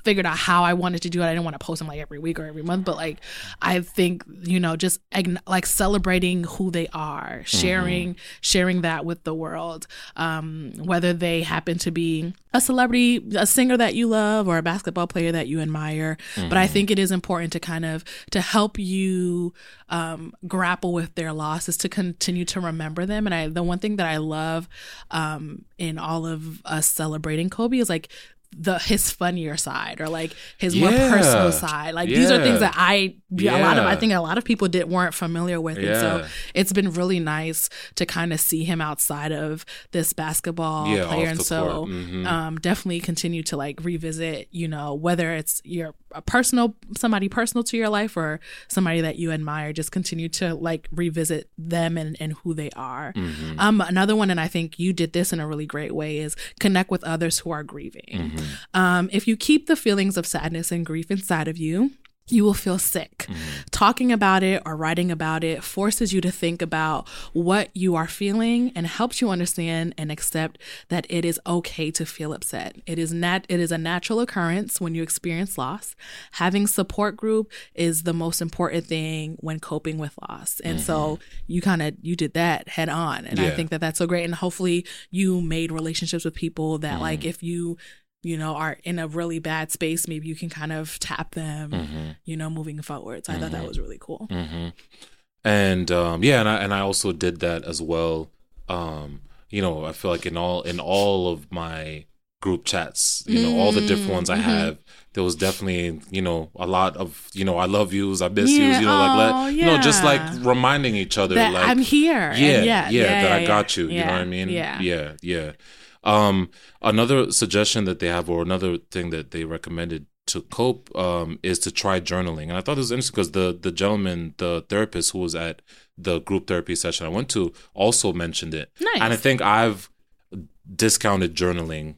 figured out how I wanted to do it. I didn't want to post them like every week or every month, but like I think you know, just like celebrating who they are, sharing sharing that with the world, um, whether they happen to be a celebrity, a singer that you love, or a basketball player that you admire. But I think it is important to kind of to help you um, grapple with their loss is to continue to remember them. And I, the one thing that I love um, in all of us celebrating Kobe is like the his funnier side or like his more personal side. Like these are things that I a lot of I think a lot of people did weren't familiar with. And so it's been really nice to kind of see him outside of this basketball Yeah, player. And so. Mhm. um definitely continue to like revisit, you know, whether it's your a personal somebody personal to your life or somebody that you admire, just continue to like revisit them and, and who they are. Mm-hmm. Um another one and I think you did this in a really great way is connect with others who are grieving. Mm-hmm. Mm. Um, if you keep the feelings of sadness and grief inside of you, you will feel sick. Mm. Talking about it or writing about it forces you to think about what you are feeling and helps you understand and accept that it is okay to feel upset. It is nat it is a natural occurrence when you experience loss. Having support group is the most important thing when coping with loss. And so mm-hmm. you kind of you did that head on and I think that that's so great and hopefully you made relationships with people that like mm. if you you know, are in a really bad space, maybe you can kind of tap them, Mm-hmm. you know, moving forward. So I thought that was really cool. hmm And um, yeah, and I and I also did that as well. Um, you know, I feel like in all in all of my group chats, you know, all the different ones I Mhm. have, there was definitely you know a lot of you know I love yous, I miss Yeah, yous, you know, like let you know just like reminding each other That like I'm here. and yeah, yeah, yeah, that I yeah, got you. You know what I mean? Yeah. yeah, yeah. Um, another suggestion that they have, or another thing that they recommended to cope, um, is to try journaling. And I thought this was interesting because the the gentleman, the therapist who was at the group therapy session I went to, also mentioned it. Nice. And I think I've discounted journaling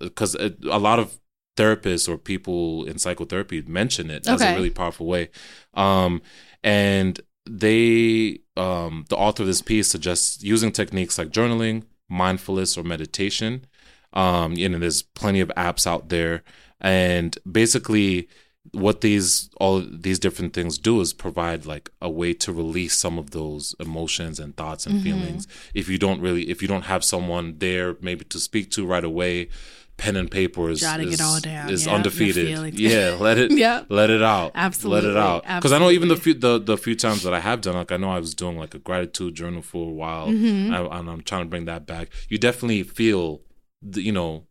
because a lot of therapists or people in psychotherapy mention it as a really powerful way. Um, and they, um, the author of this piece suggests using techniques like journaling, mindfulness, or meditation. Um, you know, there's plenty of apps out there, and basically, what these all these different things do is provide like a way to release some of those emotions and thoughts and feelings. If you don't really, if you don't have someone there maybe to speak to right away, pen and paper is Jotting it is, all down, is yeah, undefeated. Yeah, let it <laughs> Yeah. let it out. Absolutely, let it out. Because I know even the few the the few times that I have done, like I know I was doing like a gratitude journal for a while, Mm-hmm. I, and I'm trying to bring that back. You definitely feel, the, you know,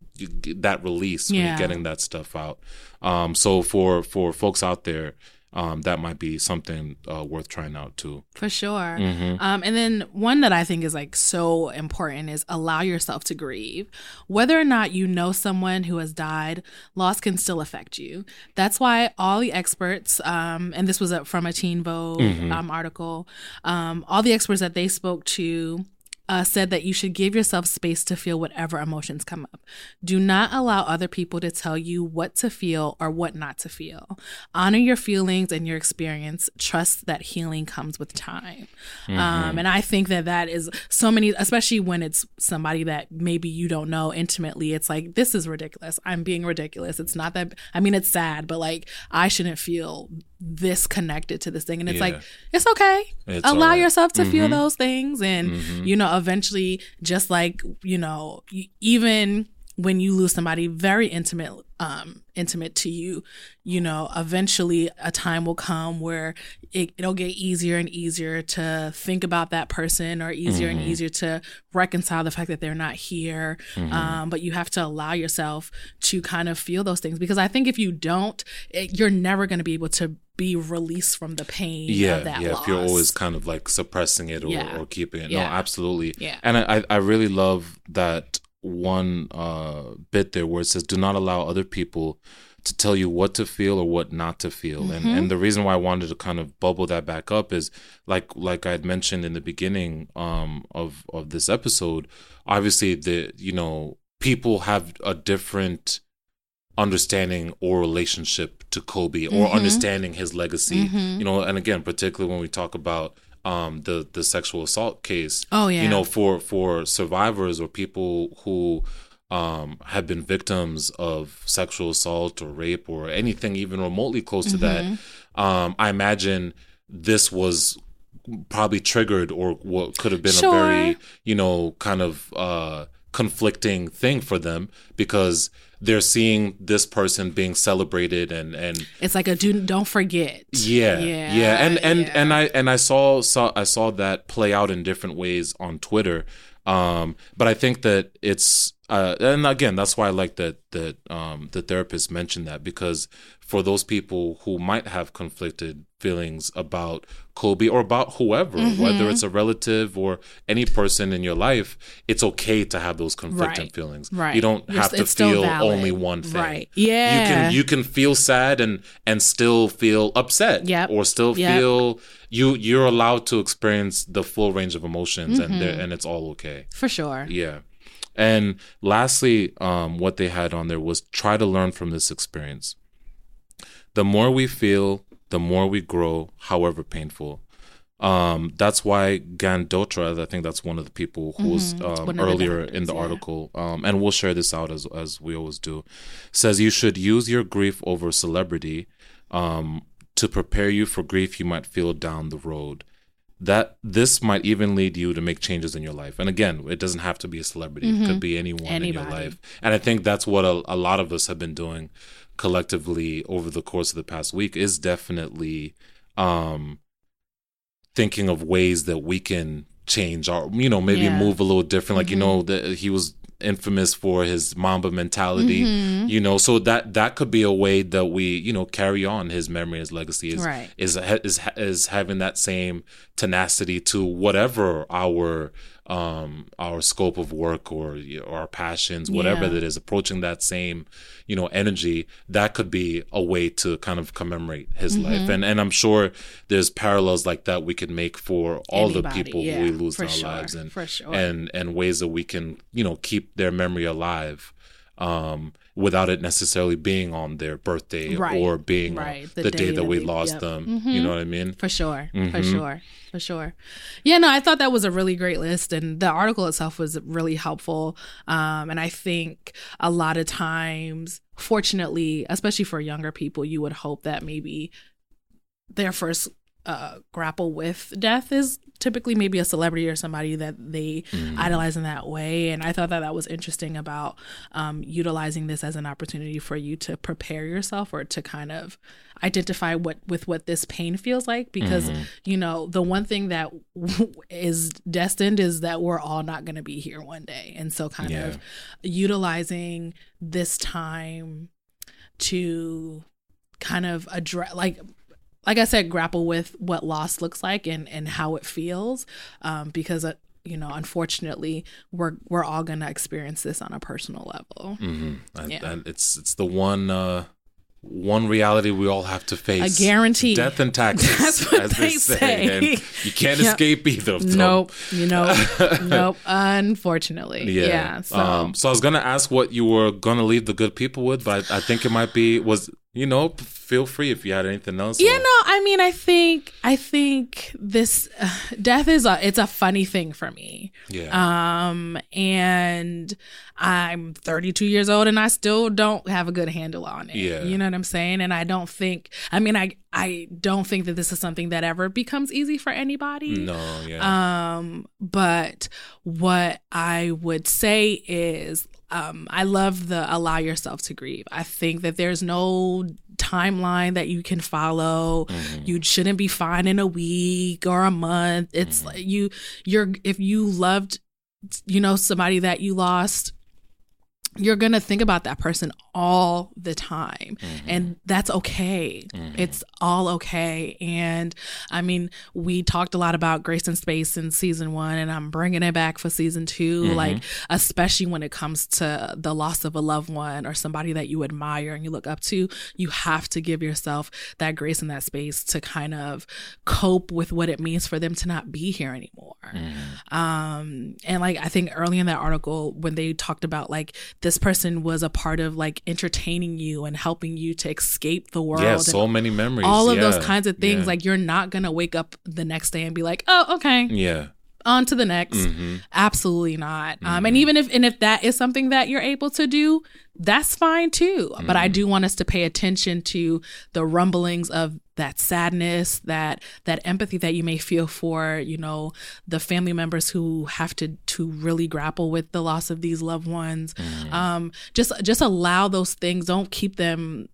that release when Yeah. you're getting that stuff out. Um, so for for folks out there, um, that might be something uh, worth trying out too. For sure. Mm-hmm. Um, and then one that I think is like so important is allow yourself to grieve. Whether or not you know someone who has died, loss can still affect you. That's why all the experts, um, and this was a, from a Teen Vogue Mm-hmm. um, article, um, all the experts that they spoke to uh, said that you should give yourself space to feel whatever emotions come up. Do not allow other people to tell you what to feel or what not to feel. Honor your feelings and your experience. Trust that healing comes with time. Um, and I think that that is so many, especially when it's somebody that maybe you don't know intimately. It's like, this is ridiculous. I'm being ridiculous. It's not that, I mean, it's sad, but like, I shouldn't feel this connected to this thing. And it's Yeah. like, it's okay. It's Allow all right. yourself to feel Mhm. those things. And, you know, eventually, just like, you know, even when you lose somebody very intimate, um, intimate to you, you know, eventually a time will come where it, it'll get easier and easier to think about that person or easier and easier to reconcile the fact that they're not here. Um, but you have to allow yourself to kind of feel those things because I think if you don't, it, you're never going to be able to be released from the pain yeah, of that yeah. loss. If you're always kind of like suppressing it or, Yeah. or keeping it, Yeah. no, absolutely. Yeah. And I I really love that one uh, bit there where it says, "Do not allow other people to tell you what to feel or what not to feel." And Mm-hmm. and the reason why I wanted to kind of bubble that back up is like like I had mentioned in the beginning um, of of this episode. Obviously, the you know people have a different understanding or relationship to Kobe or Mm-hmm. understanding his legacy. You know, and again, particularly when we talk about um, the the sexual assault case. Oh, yeah. You know, for for survivors or people who um, have been victims of sexual assault or rape or anything even remotely close to Mm-hmm. that, um, I imagine this was probably triggered or what could have been Sure. a very you know kind of uh, conflicting thing for them because they're seeing this person being celebrated and and It's like a do don't forget. yeah, Yeah, yeah, and and yeah. and I and I saw saw I saw that play out in different ways on Twitter. Um, but I think that it's uh, and again, that's why I like that that um, the therapist mentioned that because for those people who might have conflicted feelings about Kobe or about whoever, Mm-hmm. whether it's a relative or any person in your life, it's okay to have those conflicting Right. feelings. Right. You don't You're- have to feel only one thing. Right. Yeah. You can you can feel sad and and still feel upset. Yep. Or still Yep. feel you you're allowed to experience the full range of emotions and Mm-hmm. they're- and it's all okay. For sure. Yeah. And lastly, um, what they had on there was try to learn from this experience. The more we feel, the more we grow, however painful. Um, that's why Gandotra, I think that's one of the people who was um, Mm-hmm. One of the earlier in the yeah. article, um, and we'll share this out as as we always do, says you should use your grief over celebrity um, to prepare you for grief you might feel down the road that this might even lead you to make changes in your life. And again, it doesn't have to be a celebrity; it could be anyone in your Mm-hmm. Life. And I think that's what a, a lot of us have been doing collectively over the course of the past week is definitely um, thinking of ways that we can change our, you know, maybe Yeah. Mm-hmm. move a little different. Like you know, that he was infamous for his Mamba mentality. Mm-hmm. You know, so that that could be a way that we, you know, carry on his memory, his legacy is Right. is is is having that same tenacity to whatever our um our scope of work or, or our passions whatever Yeah. that is approaching that same you know energy that could be a way to kind of commemorate his Mm-hmm. life and and i'm sure there's parallels like that we could make for all the people yeah, who we lose in our sure, lives and sure. and and ways that we can you know keep their memory alive um without it necessarily being on their birthday Right, or being right, on the, day, that we lost yep. them you know what i mean For sure. For Mhm. sure. For sure. Yeah, no, I thought that was a really great list and the article itself was really helpful. Um, and I think a lot of times, fortunately, especially for younger people, you would hope that maybe their first uh, grapple with death is typically maybe a celebrity or somebody that they Mm-hmm. idolize in that way. And I thought that that was interesting about um, utilizing this as an opportunity for you to prepare yourself or to kind of identify what with what this pain feels like. Because Mm-hmm. you know the one thing that <laughs> is destined is that we're all not going to be here one day, and so kind Yeah. of utilizing this time to kind of address like like I said, grapple with what loss looks like and and how it feels, um, because uh, you know, unfortunately, we're we're all gonna experience this on a personal level. hmm And, Yeah. and it's it's the one uh one reality we all have to face. A guarantee. Death and <laughs> taxes. That's what as they say. And you can't Yep. escape either of them. Nope, you know, <laughs> nope. Unfortunately, Yeah. yeah. so um, so I was gonna ask what you were gonna leave the good people with, but I, I think it might be was you know feel free if you had anything else. Yeah, or- no, I mean, I think, I think this uh, <sighs> death is a, it's a funny thing for me. Yeah. Um, and I'm 32 years old and I still don't have a good handle on it. Yeah. You know what I'm saying? And I don't think, I mean, I, I don't think that this is something that ever becomes easy for anybody. no. Yeah. Um, but what I would say is, um, I love the allow yourself to grieve. I think that there's no timeline that you can follow. You shouldn't be fine in a week or a month. It's like you, you're, if you loved, you know, somebody that you lost, you're going to think about that person all the time. Mm-hmm. And that's okay. Mm-hmm. It's all okay. And I mean, we talked a lot about Grace and Space in season one, and I'm bringing it back for season 2 mm-hmm. like, especially when it comes to the loss of a loved one or somebody that you admire and you look up to, you have to give yourself that grace and that space to kind of cope with what it means for them to not be here anymore. Um, and like I think early in that article when they talked about like this person was a part of like entertaining you and helping you to escape the world. yeah. So many memories. all of yeah, those kinds of things. yeah, Like you're not gonna wake up the next day and be like, oh, okay, Yeah. On to the next. hmm Absolutely not. Um, and even if and if that is something that you're able to do, that's fine too. But I do want us to pay attention to the rumblings of that sadness, that that empathy that you may feel for, you know, the family members who have to to really grapple with the loss of these loved ones. Um, just just allow those things. Don't keep them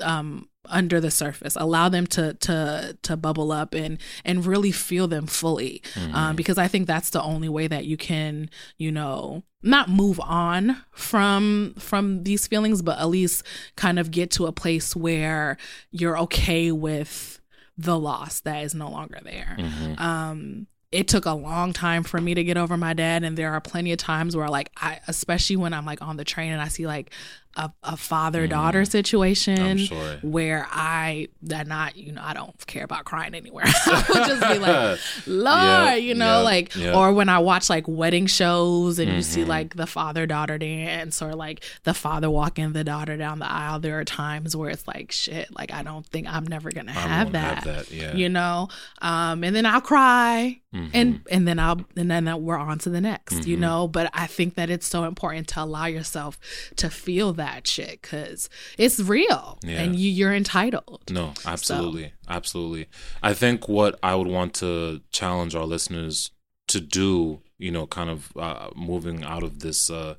um under the surface allow them to to to bubble up and and really feel them fully. Um, because i think that's the only way that you can you know not move on from from these feelings but at least kind of get to a place where you're okay with the loss that is no longer there. Um it took a long time for me to get over my dad and there are plenty of times where like i especially when i'm like on the train and i see like a, a father daughter situation I'm sure. where i that not you know i don't care about crying anywhere <laughs> i would just be like <laughs> lord Yeah, you know yeah, like yeah. or when i watch like wedding shows and you see Mm-hmm. like the father daughter dance or like the father walking the daughter down the aisle there are times where it's like shit like i don't think i'm never gonna have that, have that, yeah. you know um and then i'll cry Mm-hmm. and and then i'll and then we're on to the next you Mm-hmm. know but i think that it's so important to allow yourself to feel that shit because it's real Yeah. and you, you're entitled No, absolutely. Absolutely. I think what I would want to challenge our listeners to do, you know, kind of uh, moving out of this uh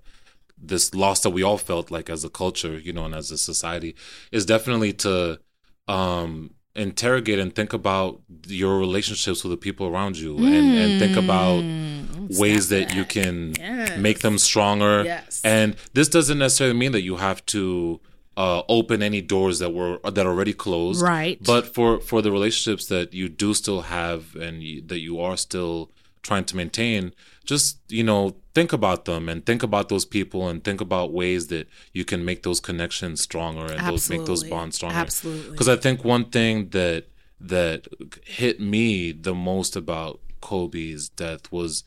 this loss that we all felt like as a culture, you know, and as a society is definitely to um interrogate and think about your relationships with the people around you and, and think about Mm, ways snap that you can Yes. make them stronger. Yes. And this doesn't necessarily mean that you have to uh, open any doors that were that are already closed. Right. But for for the relationships that you do still have and you, that you are still trying to maintain, just you know think about them and think about those people and think about ways that you can make those connections stronger and those make those bonds stronger. Absolutely. Because I think one thing that that hit me the most about Kobe's death was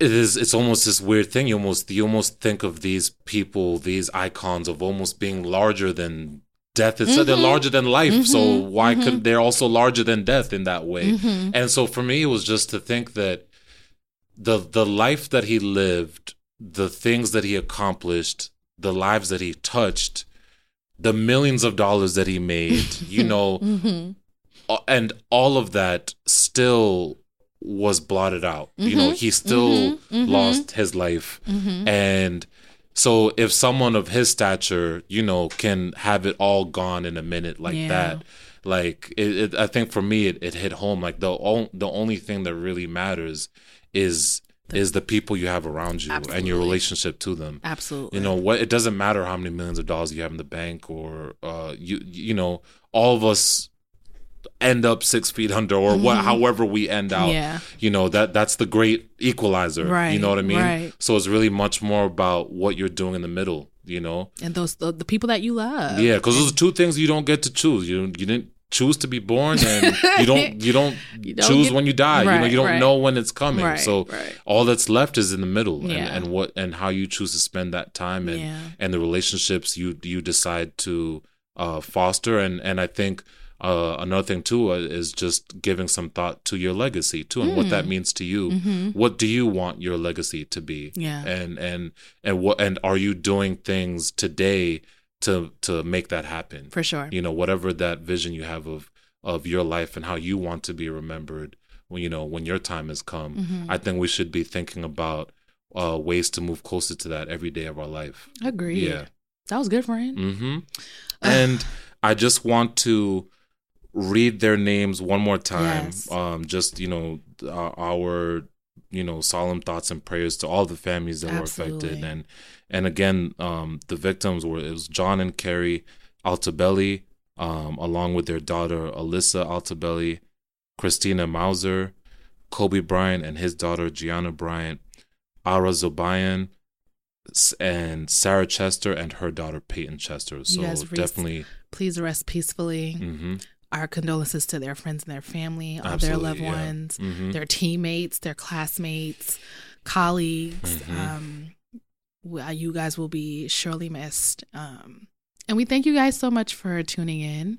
it is it's almost this weird thing. You almost you almost think of these people these icons of almost being larger than death it's they're mm-hmm. larger than life. So mm-hmm. why mm-hmm. could they're also larger than death in that way. And so for me it was just to think that the the life that he lived the things that he accomplished the lives that he touched the millions of dollars that he made you <laughs> know uh, and all of that still was blotted out. You know, mm-hmm. he still mm-hmm. lost his life. And so if someone of his stature, you know, can have it all gone in a minute like Yeah. that, like it, it, I think for me it, it hit home like the o- the only thing that really matters is is the people you have around you and your relationship to them. Absolutely. You know what? It doesn't matter how many millions of dollars you have in the bank, or uh, you you know, all of us end up six feet under, or what? However we end out. Mm-hmm. Yeah. You know that that's the great equalizer. Right. You know what I mean? right. So it's really much more about what you're doing in the middle. You know? and those the, the people that you love. yeah, because those are two things you don't get to choose. You you didn't choose to be born, and <laughs> you don't you don't, <laughs> You don't choose get- when you die. you know, you don't right. know when it's coming. Right, so right. all that's left is in the middle, and, Yeah. and what and how you choose to spend that time, and Yeah. and the relationships you you decide to uh, foster, and and I think. Uh, another thing too uh, is just giving some thought to your legacy too, and what Mm. that means to you. Mm-hmm. What do you want your legacy to be? Yeah. and and and what and are you doing things today to to make that happen? For sure. you know whatever that vision you have of of your life and how you want to be remembered when you know when your time has come Mm-hmm. i think we should be thinking about uh ways to move closer to that every day of our life Agreed. yeah That was good, friend. Mm-hmm. and i just want to read their names one more time Yes. um just you know uh, our you know solemn thoughts and prayers to all the families that were affected and and again um the victims were it was john and keri altobelli um along with their daughter alyssa altobelli christina mauser kobe bryant and his daughter gianna bryant ara zobayan and sarah chester and her daughter payton chester so re- definitely Please rest peacefully. hmm Our condolences to their friends and their family, all Absolutely, their loved yeah. ones, Mhm. their teammates, their classmates, colleagues. Mhm. Um, you guys will be surely missed. Um, and we thank you guys so much for tuning in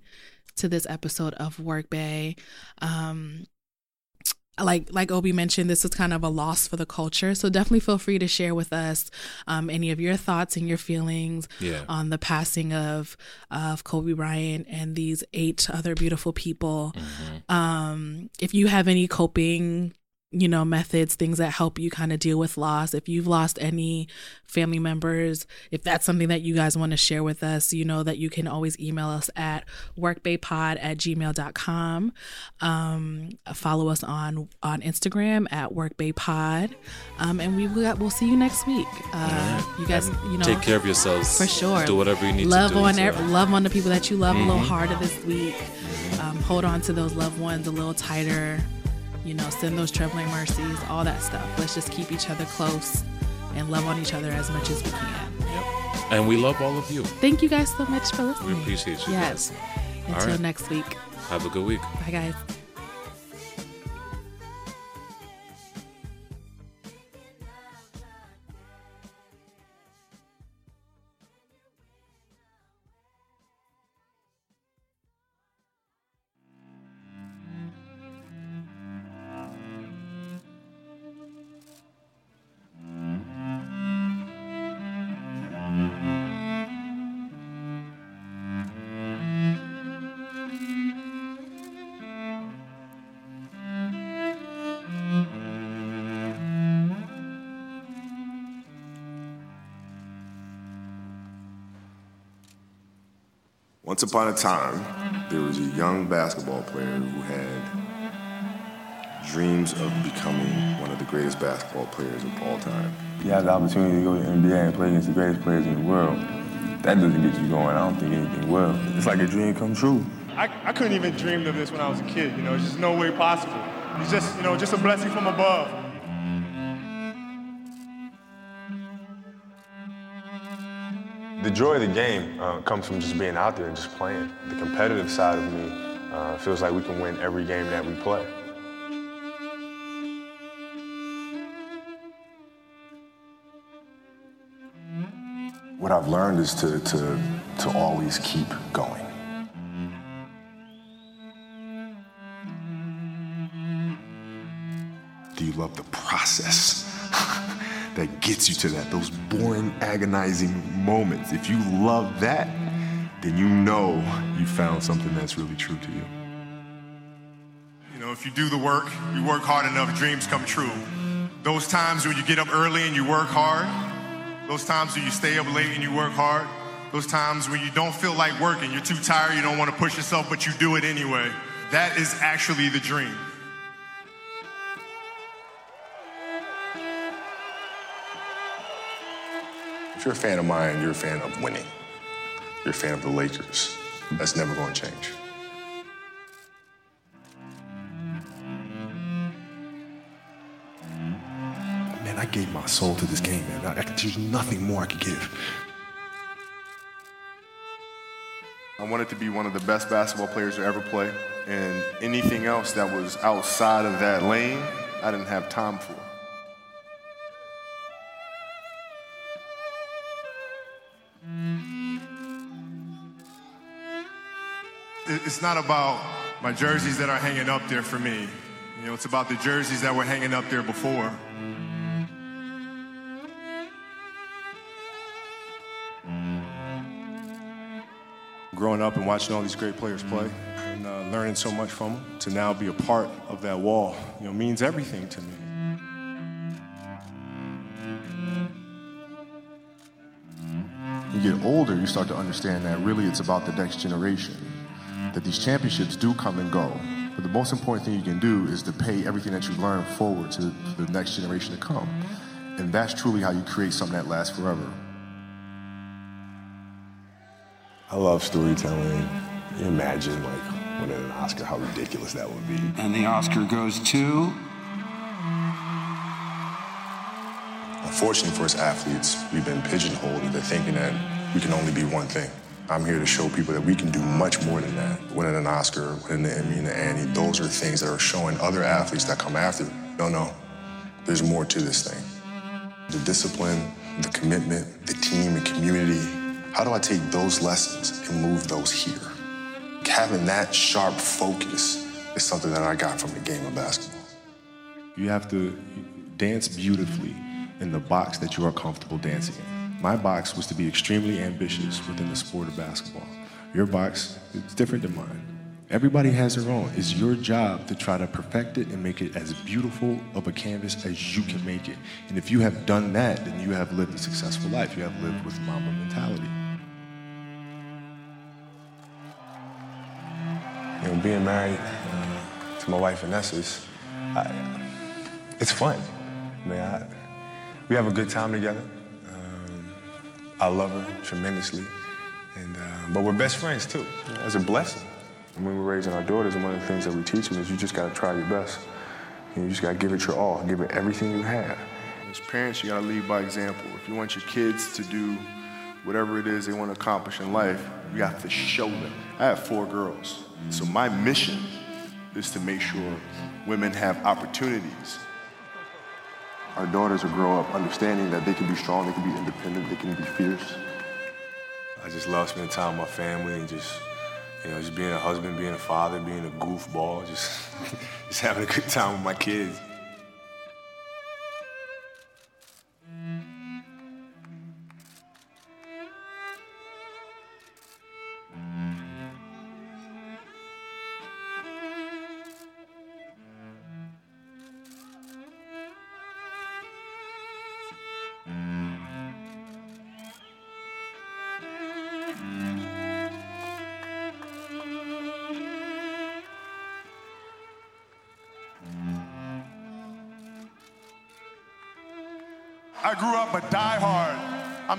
to this episode of Work Bay. Um, like like Obi mentioned, this is kind of a loss for the culture. So definitely feel free to share with us um, any of your thoughts and your feelings yeah on the passing of of Kobe Bryant and these eight other beautiful people. Mhm. Um, if you have any coping you know, methods, things that help you kind of deal with loss. If you've lost any family members, if that's something that you guys want to share with us, you know that you can always email us at workbaypod at gmail.com. Um, follow us on, on Instagram at workbaypod. Um, and we will, we'll see you next week. Uh, You guys, And you know, take care of yourselves for sure. Do whatever you need love to do. on to- love on the people that you love a little Mhm. harder this week. Um, hold on to those loved ones a little tighter. You know, send those trembling mercies, all that stuff. Let's just keep each other close and love on each other as much as we can. Yep. And we love all of you. Thank you guys so much for listening. We appreciate you Yes. guys. Until right. next week. Have a good week. Bye, guys. Once upon a time, there was a young basketball player who had dreams of becoming one of the greatest basketball players of all time. You have the opportunity to go to the NBA and play against the greatest players in the world. That doesn't get you going. I don't think anything will. It's like a dream come true. I, I couldn't even dream of this when I was a kid. You know, it's just no way possible. It's just, you know, just a blessing from above. The joy of the game uh, comes from just being out there and just playing. The competitive side of me uh, feels like we can win every game that we play. What I've learned is to, to, to always keep going. Do you love the process that gets you to that? Those boring, agonizing moments. If you love that, then you know you found something that's really true to you. You know, if you do the work, you work hard enough, dreams come true. Those times when you get up early and you work hard, those times when you stay up late and you work hard, those times when you don't feel like working, you're too tired, you don't want to push yourself, but you do it anyway. That is actually the dream. If you're a fan of mine, you're a fan of winning. You're a fan of the Lakers. That's never going to change. Man, I gave my soul to this game, man. I, I, there's nothing more I could give. I wanted to be one of the best basketball players to ever play, and anything else that was outside of that lane, I didn't have time for. It's not about my jerseys that are hanging up there for me. You know, it's about the jerseys that were hanging up there before. Growing up and watching all these great players play and uh, learning so much from them, to now be a part of that wall, you know, means everything to me. you get older, you start to understand that really it's about the next generation. That these championships do come and go. But the most important thing you can do is to pay everything that you learn forward to the next generation to come. And that's truly how you create something that lasts forever. I love storytelling. Imagine, like, winning an Oscar, how ridiculous that would be. And the Oscar goes to. Unfortunately for us athletes, we've been pigeonholed into thinking that we can only be one thing. I'm here to show people that we can do much more than that. Winning an Oscar, winning the Emmy and the Annie, those are things that are showing other athletes that come after. No, no, there's more to this thing. The discipline, the commitment, the team and community. How do I take those lessons and move those here? Having that sharp focus is something that I got from the game of basketball. You have to dance beautifully in the box that you are comfortable dancing in. My box was to be extremely ambitious within the sport of basketball. Your box is different than mine. Everybody has their own. It's your job to try to perfect it and make it as beautiful of a canvas as you can make it. And if you have done that, then you have lived a successful life. You have lived with Mamba mentality. You know, being married uh, to my wife Vanessa, is, I, it's fun. I mean, I, we have a good time together. I love her tremendously, and uh, but we're best friends too. It's a blessing. When we're raising our daughters, one of the things that we teach them is you just got to try your best. You just got to give it your all, give it everything you have. As parents, you got to lead by example. If you want your kids to do whatever it is they want to accomplish in life, you have to show them. I have four girls, so my mission is to make sure women have opportunities. Our daughters will grow up understanding that they can be strong, they can be independent, they can be fierce. I just love spending time with my family and just, you know, just being a husband, being a father, being a goofball, just, <laughs> just having a good time with my kids.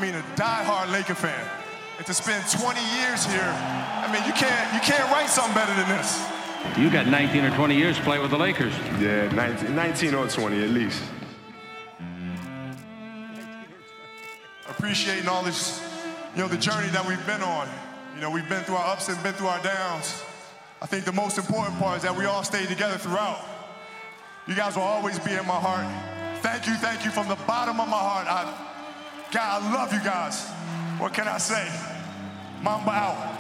Mean a diehard Laker fan. And to spend 20 years here, I mean you can't you can't write something better than this. You got 19 or 20 years to play with the Lakers. Yeah, 19, 19 or 20 at least. Appreciating all this, you know, the journey that we've been on. You know, we've been through our ups and been through our downs. I think the most important part is that we all stayed together throughout. You guys will always be in my heart. Thank you, thank you from the bottom of my heart. I, God, I love you guys. What can I say? Mamba out.